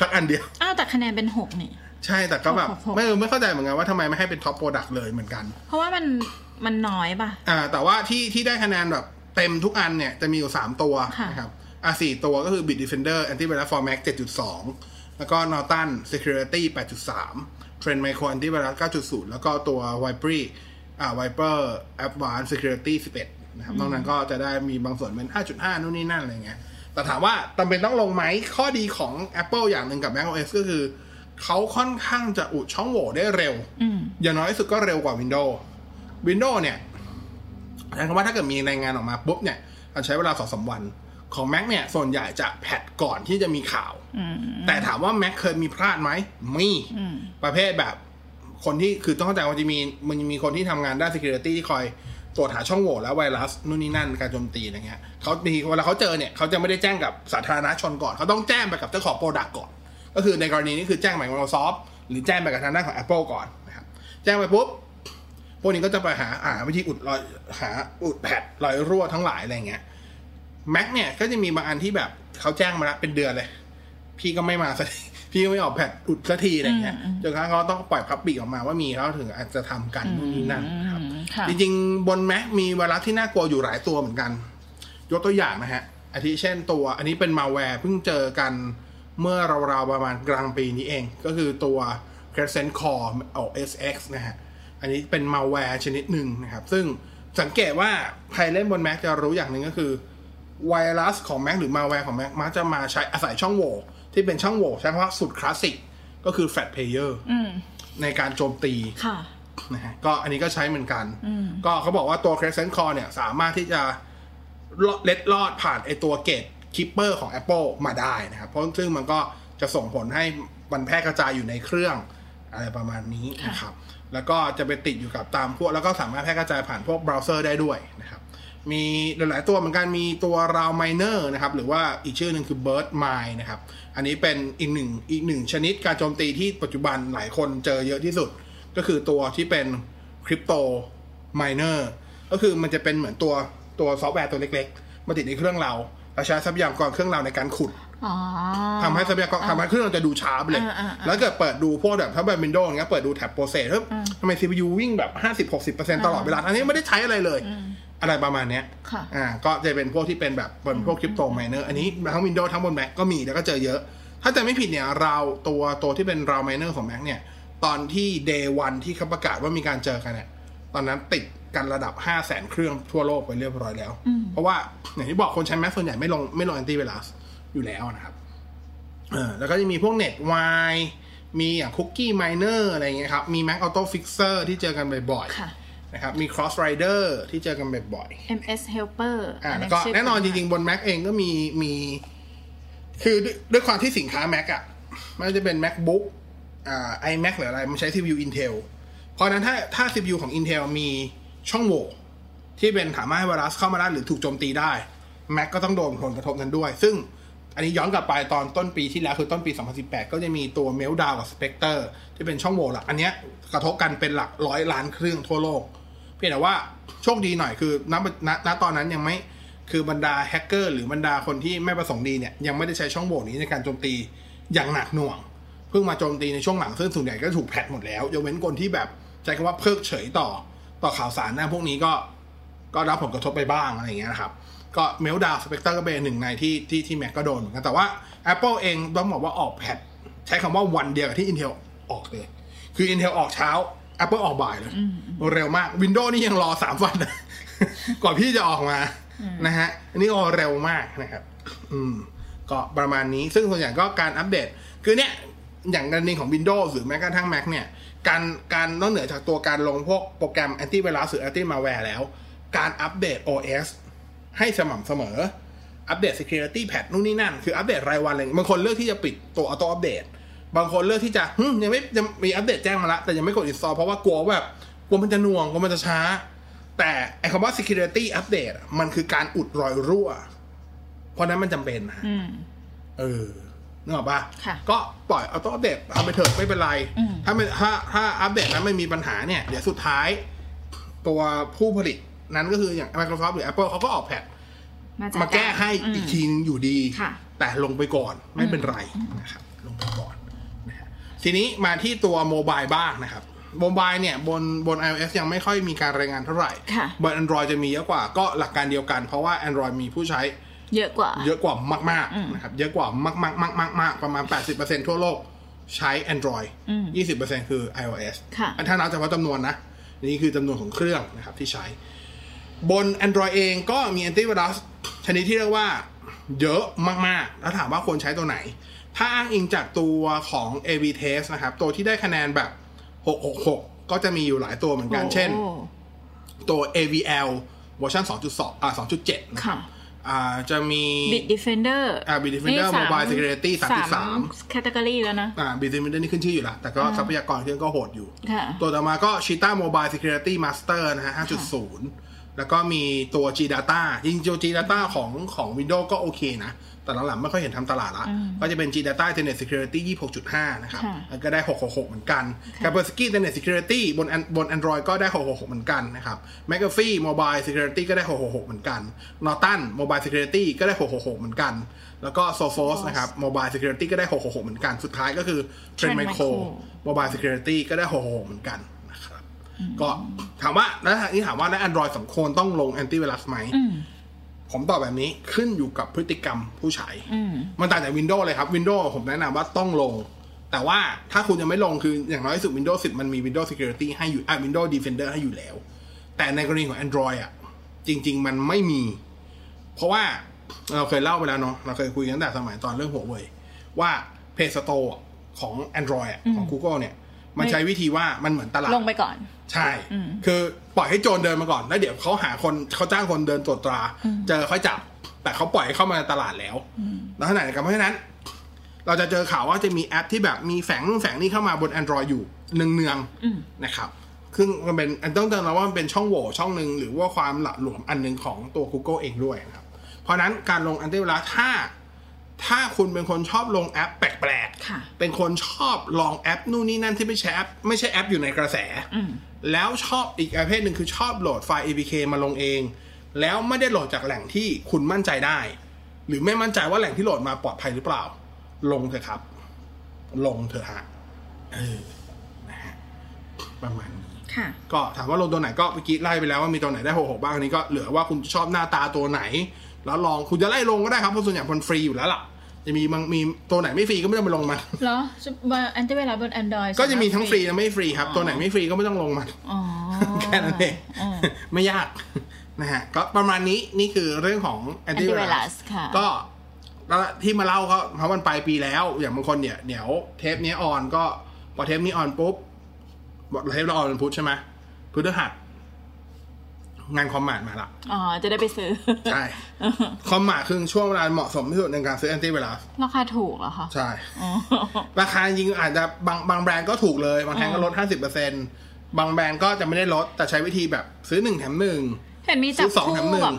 สักอันเดียว อ้าวแต่คะแนนเป็นหกนี่ ใช่แต่ก็แบบหกหกไม่ไม่เข้าใจเหมือนกันว่าทำไมไม่ให้เป็น top product เลยเหมือนกัน เพราะว่ามันมันน้อยป่ะ อ่า แต่ว่าที่ที่ได้คะแนนแบบเต็มทุกอันเนี่ยจะมีอยู่3ตัวค่ะนะครับอะสี่ตัวก็คือ Bitdefender Antivirus for Mac 7.2 แล้วก็ Norton Security 8.3 Trend Micro Antivirus 9.0 แล้วก็ตัว VIPRE อ่า VIPRE Advanced Security 11 นะครับนอกนั้นก็จะได้มีบางส่วนเป็น 5.5 นู่นนี่นั่นอะไรเงี้ย แต่ถามว่าจำเป็นต้องลงไหม ข้อดีของ Apple อย่างหนึ่งกับ macOS ก็คือ เขาค่อนข้างจะอุดช่องโหว่ได้เร็วอืมอย่างน้อยที่สุดก็เร็วกว่า Windows Windows เนี่ยใช้คำว่าถ้าเกิดมีรายงานออกมาปุ๊บเนี่ยเราใช้เวลาสองสามวัน ของ Mac เนี่ย ส่วนใหญ่จะ patch ก่อนที่จะมีข่าวอืมแต่ถามว่า Mac เคยมีพลาดไหมมีอืมประเภทแบบคนที่คือต้องเข้าใจว่าจะมีมันจะมีคนที่ทำงานด้าน security ที่คอย ตรวจหาช่องโหว่และไวรัสนู่นนี่นั่นการโจมตีอะไรเงี้ยเขามีเวลาเขาเจอเนี่ยเขาจะไม่ได้แจ้งกับสาธารณชนก่อนเขาต้องแจ้งไปกับเจ้าของ product ก่อน ก็คือในกรณีนี้คือแจ้งไป Microsoft หรือแจ้งไปกับทางด้านของ Apple ก่อนนะครับแจ้งไปปุ๊บพวกนี้ก็จะไปหาอ่าวิธีอุดรอยหาอุดแพดรอยรั่วทั้งหลายอะไรเงี้ยแม็กเนี่ยก็จะมีบางอันที่แบบเขาแจ้งมาแล้วเป็นเดือนเลย พี่ก็ไม่มาสักทีพี่ก็ไม่ออกแพดอุดสักทีอะไรเงี้ยจนกระทั่งเขาต้องปล่อยพับปีกออกมาว่ามีเขาถึงอาจจะทำกันนู่นนี่นั่น นะครับอืมค่ะจริงๆ บน Mac มีไวรัสที่น่ากลัวอยู่หลายตัวเหมือนกัน ยกตัวอย่างนะฮะอาทิเช่นตัวอันนี้เป็นมัลแวร์เพิ่งเจอกันเมื่อราวๆ ประมาณกลางปีนี้เอง ก็คือตัว CrescentCore OSX นะฮะ อันนี้เป็นมัลแวร์ชนิดหนึ่งนะครับ ซึ่งสังเกตว่าใครเล่นบน Mac จะรู้อย่างหนึ่งก็คือ ไวรัสของ Mac หรือมัลแวร์ของ Mac มักจะมาใช้อาศัยช่องโหว่ที่เป็นช่องโหว่ใช้คำว่าสุดคลาสสิก ก็คือ Flash Player อืมในการโจมตีค่ะ นะฮะก็อันนี้ก็ใช้เหมือนกันอืมก็เขาบอกว่าตัว CrescentCore เนี่ย สามารถที่จะลอดเล็ดลอดผ่านไอตัว Gatekeeper ของ Apple มาได้นะครับ เพราะซึ่งมันก็จะส่งผลให้มันแพร่กระจายอยู่ในเครื่องอะไรประมาณนี้นะครับ แล้วก็จะไปติดอยู่กับตามพวก แล้วก็สามารถแพร่กระจายผ่านพวกเบราว์เซอร์ได้ด้วยนะครับ มีหลายๆตัวเหมือนกัน มีตัว LoudMiner นะครับ หรือว่าอีกชื่อหนึ่งคือ Bird Miner นะครับ อันนี้เป็นอีกหนึ่งอีกหนึ่งชนิดการโจมตีที่ปัจจุบันหลายคนเจอเยอะที่สุด ก็คือตัวที่เป็นcrypto miner ก็คือมันจะเป็นเหมือนตัวตัวซอฟต์แวร์ตัวเล็กๆ มาติดในเครื่องเราแล้วใช้ทรัพยากรเครื่องเราในการขุดอ๋อทำให้ทรัพยากรทำให้เครื่องเราจะดูช้าไปเลยอ่าอ่าอ่าแล้วเกิดเปิดดูพวกแบบถ้าแบบ Windows อย่างเงี้ยเปิดดู tab process เฮ้ยทำไม CPU วิ่งแบบ 50-60%ตลอดเวลา อันนี้ไม่ได้ใช้อะไรเลย อะไรประมาณเนี้ยค่ะอ่าก็จะเป็นพวกที่เป็นแบบเป็นพวก crypto miner อันนี้ทั้ง Windows ทั้งบน Mac ก็มีแล้วก็เจอเยอะ ถ้าจะไม่ผิดเนี่ยเราตัวตัวที่เป็น LoudMiner ของ Mac เนี่ย ตอนที่ Day 1ที่เขาประกาศว่ามีการเจอกันเนี่ยตอนนั้นติดกันระดับ 5 0 0 0 0 0เครื่องทั่วโลกไปเรียบร้อยแล้ว เพราะว่า อย่างที่บอกคนใช้ Mac ส่วนใหญ่ไม่ลงไม่ลงแอนตี้ไวรัสอยู่แล้วนะครับเออแล้วก็จะมีพวก NetWire มีอย่าง CookieMiner อะไรเงี้ยครับ มี Mac Auto Fixer ที่เจอกันบ่อยค่ะๆนะครับ มี Crossrider ที่เจอกันบ่อย mshelper ๆอ่าแล้วก็แน่นอนจริงๆ บน Mac เองก็มีมี คือด้วยด้วยความที่สินค้า Mac อะไม่ว่าจะเป็น MacBook ไอ่า iMac หรืออะไร มันใช้ CPU Intel เพราะนั้นถ้าถ้า CPU ของ Intel มีช่องโหว่ที่เป็นสามารถให้ไวรัสเข้ามาได้หรือถูกโจมตีได้ Mac ก็ต้องโดนผลกระทบนั้นด้วย ซึ่งอันนี้ย้อนกลับไปตอนต้นปีที่แล้วคือต้นปี 2018 ก็จะมีตัว Meltdown กับ Spectre ที่เป็นช่องโหว่หลักอันเนี้ยกระทบกันเป็นหลักร้อยล้านเครื่องทั่วโลก เพียงแต่ว่าโชคดีหน่อยคือณณณตอนนั้นยังไม่คือบรรดาแฮกเกอร์หรือบรรดาคนที่ไม่ประสงค์ดีเนี่ยยังไม่ได้ใช้ช่องโหว่นี้ในการโจมตีอย่างหนักหน่วง เพิ่งมาโจมตีในช่วงหลังซึ่งส่วนใหญ่ก็ถูก patch หมดแล้วยกเว้นคนที่แบบใช้คำว่าเพิกเฉยต่อต่อข่าวสารนะพวกนี้ก็ก็รับผลกระทบไปบ้างอะไรอย่างเงี้ยนะครับก็ Meltdown Spectre ก็เป็นหนึ่งในที่ที่ที่ Mac ก็โดนเหมือนกันแต่ว่า Apple เองต้องบอกว่าออก patch ใช้คำว่าวันเดียวกับที่ Intel ออกเลย คือ Intel ออกเช้า Apple ออกบ่ายเลยเร็วมาก Windows นี่ยังรอสามวันนะก่อนพี่จะออกมานะฮะ อันนี้ก็เร็วมากนะครับ อืม ก็ประมาณนี้ซึ่งส่วนใหญ่ก็การอัปเดต คือเนี่ย อย่างกรณีของ Windows หรือแม้กระทั่ง Mac เนี่ย การการนอกเหนือจากตัวการลงพวกโปรแกรมแอนตี้ไวรัสหรือ anti-malware แล้ว การอัปเดต OS ให้สม่ำเสมอ อัปเดต security patch นู่นนี่นั่น คืออัปเดตรายวันเลยบางคนเลือกที่จะปิดตัว auto updateบางคนเลือกที่จะหึยังไม่ยังมีอัปเดตแจ้งมาละแต่ยังไม่กด install เพราะว่ากลัวว่าแบบกลัวมันจะหน่วงกลัวมันจะช้า แต่ไอ้คำว่า security update อะมันคือการอุดรอยรั่ว เพราะนั้นมันจำเป็นนะอืมเออ นึกออกปะค่ะก็ปล่อยเอาตัวอัปเดตเอาไปเถอะไม่เป็นไรอืมถ้าไม่ถ้าถ้าอัปเดตนั้นไม่มีปัญหาเนี่ย เดี๋ยวสุดท้าย ตัวผู้ผลิตนั้นก็คืออย่าง Microsoft หรือ Apple เขาก็ออกแพทจัดมาแก้ให้อืมอีกทีนึงอยู่ดีค่ะแต่ลงไปก่อนไม่เป็นไรนะครับลงไปก่อนนะฮะทีนี้มาที่ตัวโมบายบ้างนะครับโมบายเนี่ยบนบน iOS ยังไม่ค่อยมีการรายงานเท่าไหร่ค่ะบน Android จะมีเยอะกว่าก็หลักการเดียวกัน เพราะว่า Android มีผู้ใช้ เยอะกว่า เยอะกว่ามากๆนะครับ เยอะกว่ามากมากมากมากมากประมาณ 80%ทั่วโลกใช้ Android อืม20%คือ iOS ค่ะอันถ้านับเฉพาะจำนวนนะ นี่คือจำนวนของเครื่องนะครับที่ใช้ บน Android เองก็มีแอนตี้ไวรัสชนิดที่เรียกว่าเยอะมากๆ แล้วถามว่าควรใช้ตัวไหน ถ้าอ้างอิงจากตัวของ AV-TEST นะครับ ตัวที่ได้คะแนนแบบ 666 ก็จะมีอยู่หลายตัวเหมือนกัน เช่นโอ้ตัว AVL เวอร์ชัน2.2อ่า2.7นะครับค่ะ อ่าจะมี Bitdefender อ่า Bitdefender นี่สาม Mobile Security สาม33 category แล้วนะ อ่า Bitdefender นี่ขึ้นชื่ออยู่แล้วแต่ก็ทรัพยากรเครื่องก็โหดอยู่ค่ะตัวต่อมาก็ Cheetah Mobile Security Master นะฮะ 5.0 แล้วก็มีตัว G Data จริงๆ G Data ของของ Windows ก็โอเคนะ แต่หลังๆไม่ค่อยเห็นทำตลาดละ ก็จะเป็น G Data Internet Security 26.5 นะครับค่ะแล้วก็ได้ 666 เหมือนกัน Kaspersky Internet Security บน An- บน Android ก็ได้ 666 เหมือนกันนะครับ McAfee Mobile Security ก็ได้ 666 เหมือนกัน Norton Mobile Security ก็ได้ 666 เหมือนกัน แล้วก็ Sophos นะครับ Mobile Security ก็ได้ 666 เหมือนกัน สุดท้ายก็คือ Trend Trend Micro Micro Mobile Security ก็ได้ 666 เหมือนกันนะครับ ก็ถามว่าแล้วนี่ถามว่าแล้ว Android สมควรต้องลงแอนตี้ไวรัสไหมอืม ผมตอบแบบนี้ขึ้นอยู่กับพฤติกรรมผู้ใช้อืมมันต่างจาก Windows เลยครับ Windows ผมแนะนำว่าต้องลง แต่ว่าถ้าคุณยังไม่ลงคืออย่างน้อยที่สุด Windows 10 มันมี Windows Security ให้อยู่อะ Windows Defender ให้อยู่แล้ว แต่ในกรณีของ Android อะ จริง ๆ มันไม่มี เพราะว่าเราเคยเล่าไปแล้วเนาะเราเคยคุยกันตั้งแต่สมัยตอนเรื่องหัวเว่ยว่า Play Store ของ Android อะของ Google เนี่ย มันใช้วิธีว่ามันเหมือนตลาดลงไปก่อน ใช่อืมคือปล่อยให้โจรเดินมาก่อน แล้วเดี๋ยวเขาหาคนเขาจ้างคนเดินตรวจตรา เจอค่อยจับ แต่เขาปล่อยให้เข้ามาในตลาดแล้วแล้วขณะเดียวกันเพราะฉะนั้น เราจะเจอข่าวว่าจะมีแอปที่แบบมีแฝงนู่นแฝงนี่เข้ามาบน Android อยู่เนืองอืมๆนะครับซึ่งมันเป็นอันต้องเตือนเราว่ามันเป็นช่องโหว่ช่องหนึ่งหรือว่าความหละหลวมอันหนึ่งของตัว Google เองด้วยนะครับ เพราะฉะนั้นการลงอันติไวรัสถ้า ถ้าคุณเป็นคนชอบลงแอปแปลกค่ะๆเป็นคนชอบลองแอปนู่นนี่นั่นที่ไม่ใช่แอป ไม่ใช่แอปอยู่ในกระแส แล้วชอบอีกประเภทหนึ่งคือชอบโหลดไฟล์ APK มาลงเอง แล้วไม่ได้โหลดจากแหล่งที่คุณมั่นใจได้ หรือไม่มั่นใจว่าแหล่งที่โหลดมาปลอดภัยหรือเปล่า ลงเถอะครับ ลงเถอะฮะเออนะฮะประมาณนี้ค่ะก็ถามว่าลงตัวไหนก็เมื่อกี้ไล่ไปแล้วว่ามีตัวไหนได้หกหกบ้างอันนี้ก็เหลือว่าคุณชอบหน้าตาตัวไหนแล้วลองคุณจะไล่ลงก็ได้ครับเพราะส่วนใหญ่มันฟรีอยู่แล้วล่ะ จะมีบางมีตัวไหนไม่ฟรีก็ไม่ต้องไปลงมันเหรอมาแอนติไวรัสบน Android ก็จะมีทั้งฟรีและไม่ฟรีครับ ตัวไหนไม่ฟรีก็ไม่ต้องลงมันอ๋อแค่นั้นเองอืมไม่ยากนะฮะก็ประมาณนี้นี่คือเรื่องของ antivirus Antivirus ค่ะก็แล้วที่มาเล่าก็เพราะมันปลายปีแล้ว อย่างบางคนเนี่ยเดี๋ยวเทปนี้ออนก็พอเทปนี้ออนปุ๊บบอกเทปเราออนเป็นพุธใช่ไหมพฤหัส งานคอมมานด์มาละอ๋อ จะได้ไปซื้อ ใช่ คอมมานด์คือช่วงเวลาเหมาะสมที่สุดในการซื้อแอนตี้ไวรัสราคาถูกเหรอคะ ใช่อ๋อราคาจริงๆอาจจะบางบางแบรนด์ก็ถูกเลย บางแบรนด์ก็ลด50%บางแบรนด์ก็จะไม่ได้ลด แต่ใช้วิธีแบบซื้อหนึ่งแถมหนึ่งเห็นมีซื้จับอสองแถมคู่หนึ่แบงบ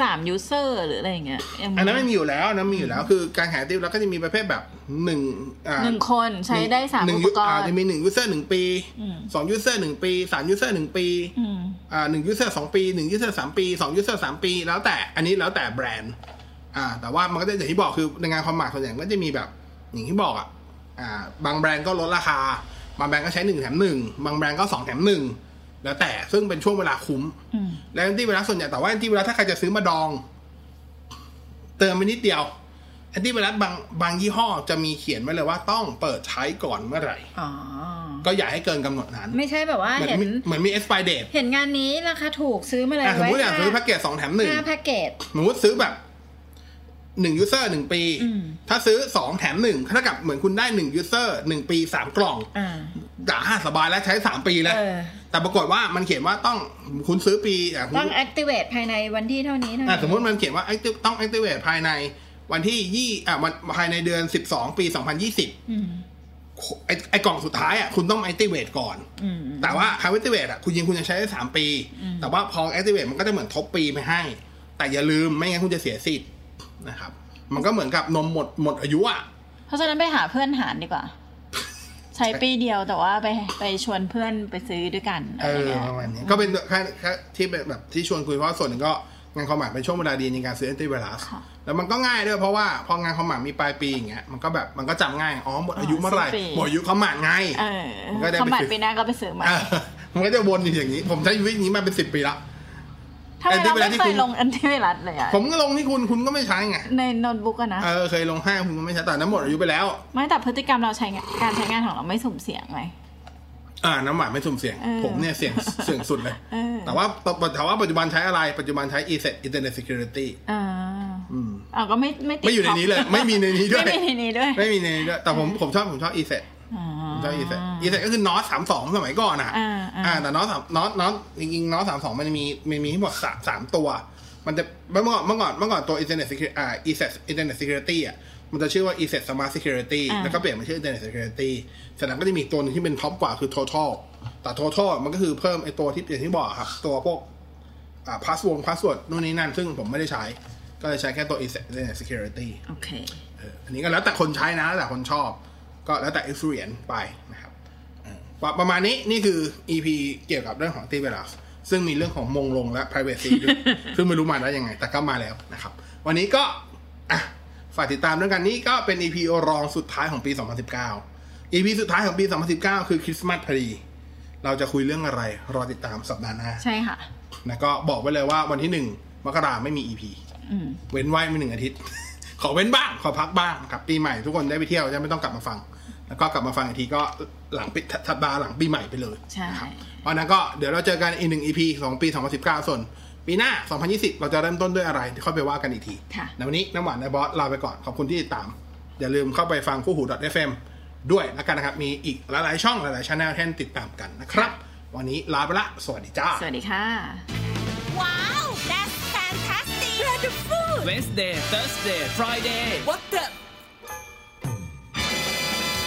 สามยูเซอร์หรืออะไรอย่างเงี้ยยังอันนั้นไม่มีอยู่แล้วอันนั้นมีอยู่แล้ว คือการขายติวแล้วก็จะมีประเภทแบบหนึ่งอ่าหนึ่งคนใช้ได้สามหนึ่อุงปกรอาจณ์จะมีหนึ่งยูเซอร์หนึ่งปีอืมสองยูเซอร์หนึ่งปีสามยูเซอร์หนึ่งปีอืมอ่าหนึ่งยูเซอร์สองปีหนึ่งยูเซอร์สามปีสองยูเซอร์สามปี แล้วแต่อันนี้แล้วแต่แบรนด์ อ่า แต่ว่ามันก็จะอย่างที่บอกคือในงานคอมมาร์ทส่วนใหญ่ก็จะมีแบบ อย่างที่บอกอะอ่า บางแบรนด์ก็ลดราคา บางแบรนด์ก็ใช้หนึ่งแถมหนึ่งบางแบรนด์ก็สองแถมหนึ่ง แล้วแต่ซึ่งเป็นช่วงเวลาคุ้มอืมแล้วแอนตี้ไวรัสส่วนใหญ่แต่ว่าแอนตี้ไวรัสถ้าใครจะซื้อมาดอง เติมไปนิดเดียวแอนตี้ไวรัสบางบางยี่ห้อจะมีเขียนไว้เลยว่าต้องเปิดใช้ก่อนเมื่อไหร่อ๋อก็อย่าให้เกินกำหนดนั้น ไม่ใช่แบบว่าเหมือนเห็นมีเหมือนมี expire date เห็นงานนี้ราคาถูกซื้อมาเลยอะสมมติอยากไว้ซื้อแพ็กเกจสองแถมหนึ่งห้าแพ็กเกจสมมติซื้อแบบหนึ่ง user หนึ่งปีอืมถ้าซื้อสองแถมหนึ่งเท่ากับเหมือนคุณได้หนึ่ง user หนึ่งปีสามกล่องอ่าด่าห้าสบายแล้วใช้สามปีแล้วเออ แต่ปรากฏว่ามันเขียนว่าต้องคุณซื้อปีอะคุณต้อง activate ภายในวันที่เท่านี้เท่าอะนี้สมมติมันเขียนว่า active ต้อง activate ภายในวันที่ยี่อะวันภายในเดือนสิบสองปีสองพันยี่สิบอืมไอไอกล่องสุดท้ายอะคุณต้อง activate ก่อนอืมแต่ว่าคำ activate อะคุณยิงคุณจะใช้ได้สามปี แต่ว่าพอ activate มันก็จะเหมือนทบปีไปให้ แต่อย่าลืมไม่งั้นคุณจะเสียสิทธิ์นะครับ มันก็เหมือนกับนมหมดหมดอายุอะเพราะฉะนั้นไปหาเพื่อนหารดีกว่า ใช้ปีเดียวแต่ว่าไปไปชวนเพื่อนไปซื้อด้วยกันเออะไรอเงี้ยประมาณนี้ก็เป็นแค่แค่ที่เป็นแบบที่ชวนคุยเพราะว่าส่วนหนึ่งก็งานคอมมาร์ทเป็นช่วงเวลาดีในการซื้อแอนตี้ไวรัสค่ะแล้วมันก็ง่ายด้วยเพราะว่าพองานคอมมาร์ทมีปลายปีอย่างเงี้ยมันก็แบบมันก็จำง่ายอ๋อหมดอายุเมื่อไหร่สิ้นปีหมดอายุคอมมาร์ทไงเออมันก็ได้ไปคอมบัตซื้อปีหน้าก็ไปซื้อมาเออมันก็จะวนอยู่อย่างนี้ ผมใช้ชีวิตอย่างนี้มาเป็นสิบปีละ ทำไมเรา Antivirus ไม่ที่เคคุยณลงแอนติไวรัสเลยอะผมก็ลงที่คุณคุณก็ไม่ใช้ไงในโน้ตบุ๊กอะนะเออเคยลงให้คุณก็ไม่ใช้แต่นั้นหมดอายุไปแล้ว ไม่แต่พฤติกรรมเราใช้งานการใช้งานของเราไม่สุ่มเสี่ยงไงอ่าน้ำหวานไม่สุ่มเสี่ยงเออผมเนี่ยเสี่ยงเสี่ยงสุดเลยเออแต่ว่าแต่ว่าปัจจุบันใช้อะไร ปัจจุบันใช้ e-set Internet Security อ่าอืมอ่าก็ไม่ไม่ติดไม่อยู่ในนี้เลย ไม่มีในนี้ด้วย ไม่มีในนี้ด้วยไม่มีในนี้ด้วยแต่ผมผมชอบผมชอบ e-set อ๋อ ผมชอบ e-set e-set ก็คือ NOS สามสองสมัยก่อนอะอ่าอ่าแต่ NOS สาม NOS NOS จริงๆ NOS สามสองมันจะมีมันมีทั้งหมดสามสามตัว มันจะเมื่อก่อนเมื่อก่อนเมื่อก่อนตัว Internet Security อ่า e-set Internet Security อะมันจะชื่อว่า e-set Smart Security อ่าแล้วก็เปลี่ยนมาชื่อ Internet Security เสร็จแล้วก็จะมีอีกตัวหนึงที่เป็นท็อปกว่าคือ Total แต่ Total มันก็คือเพิ่มไอตัวที่อย่างที่บอกครับ ตัวพวกอ่า password password นู่นนี่นั่น ซึ่งผมไม่ได้ใช้ ก็เลยใช้แค่ตัว e-set Internet Security โอเคเอออันนี้ก็แล้วแต่คนใช้นะแล้วแต่คนชอบ ก็แล้วแต่ experience ไปนะครับเออประประมาณนี้นี่คือ EP เกี่ยวกับเรื่องของ t ีเวลาซึ่งมีเรื่องของมงลงและ privacy ด้วยซึ่งไม่รู้มาได้ยังไง แต่ก็มาแล้วนะครับ วันนี้ก็อะฝากติดตามด้วยกันนี่ก็เป็น EP รองสุดท้ายของปี 2019 EP สุดท้ายของปี 2019 คือคริสต์มาสพอดี เราจะคุยเรื่องอะไร รอติดตามสัปดาห์หน้า ใช่ค่ะนะก็บอกไว้เลยว่าวันที่หนึ่งมกราไม่มี EP อืมเว้นไว้ไม่หนึ่งอาทิตย์ ขอเว้นบ้าง ขอพักบ้างครับปีใหม่ทุกคนได้ไปเที่ยวจะไม่ต้องกลับมาฟัง แล้วก็กลับมาฟังอีกทีก็หลังปีสัปดาห์หลังปีใหม่ไปเลยใช่นะครับเพราะฉะนั้นก็เดี๋ยวเราเจอกันอีกหนึ่ง EP ของปี 2019 ส่วนปีหน้า 2020 เราจะเริ่มต้นด้วยอะไรเดี๋ยวค่อยไปว่ากันอีกทีค่ะในวันนี้น้ำหวานในบอสลาไปก่อนขอบคุณที่ติดตาม อย่าลืมเข้าไปฟังคู่หู .fm ด้วยแล้วกันนะครับ มีอีกหลายๆช่องหลายๆช่องให้ติดตามกันนะครับ วันนี้ลาไปละ สวัสดีจ้า สวัสดีค่ะ Wow, that's fantastic! Wonderful! Wednesday Thursday Friday What the?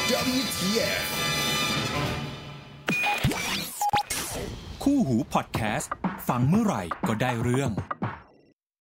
WTF คู่หูพอดแคสต์ ฟังเมื่อไหร่ก็ได้เรื่อง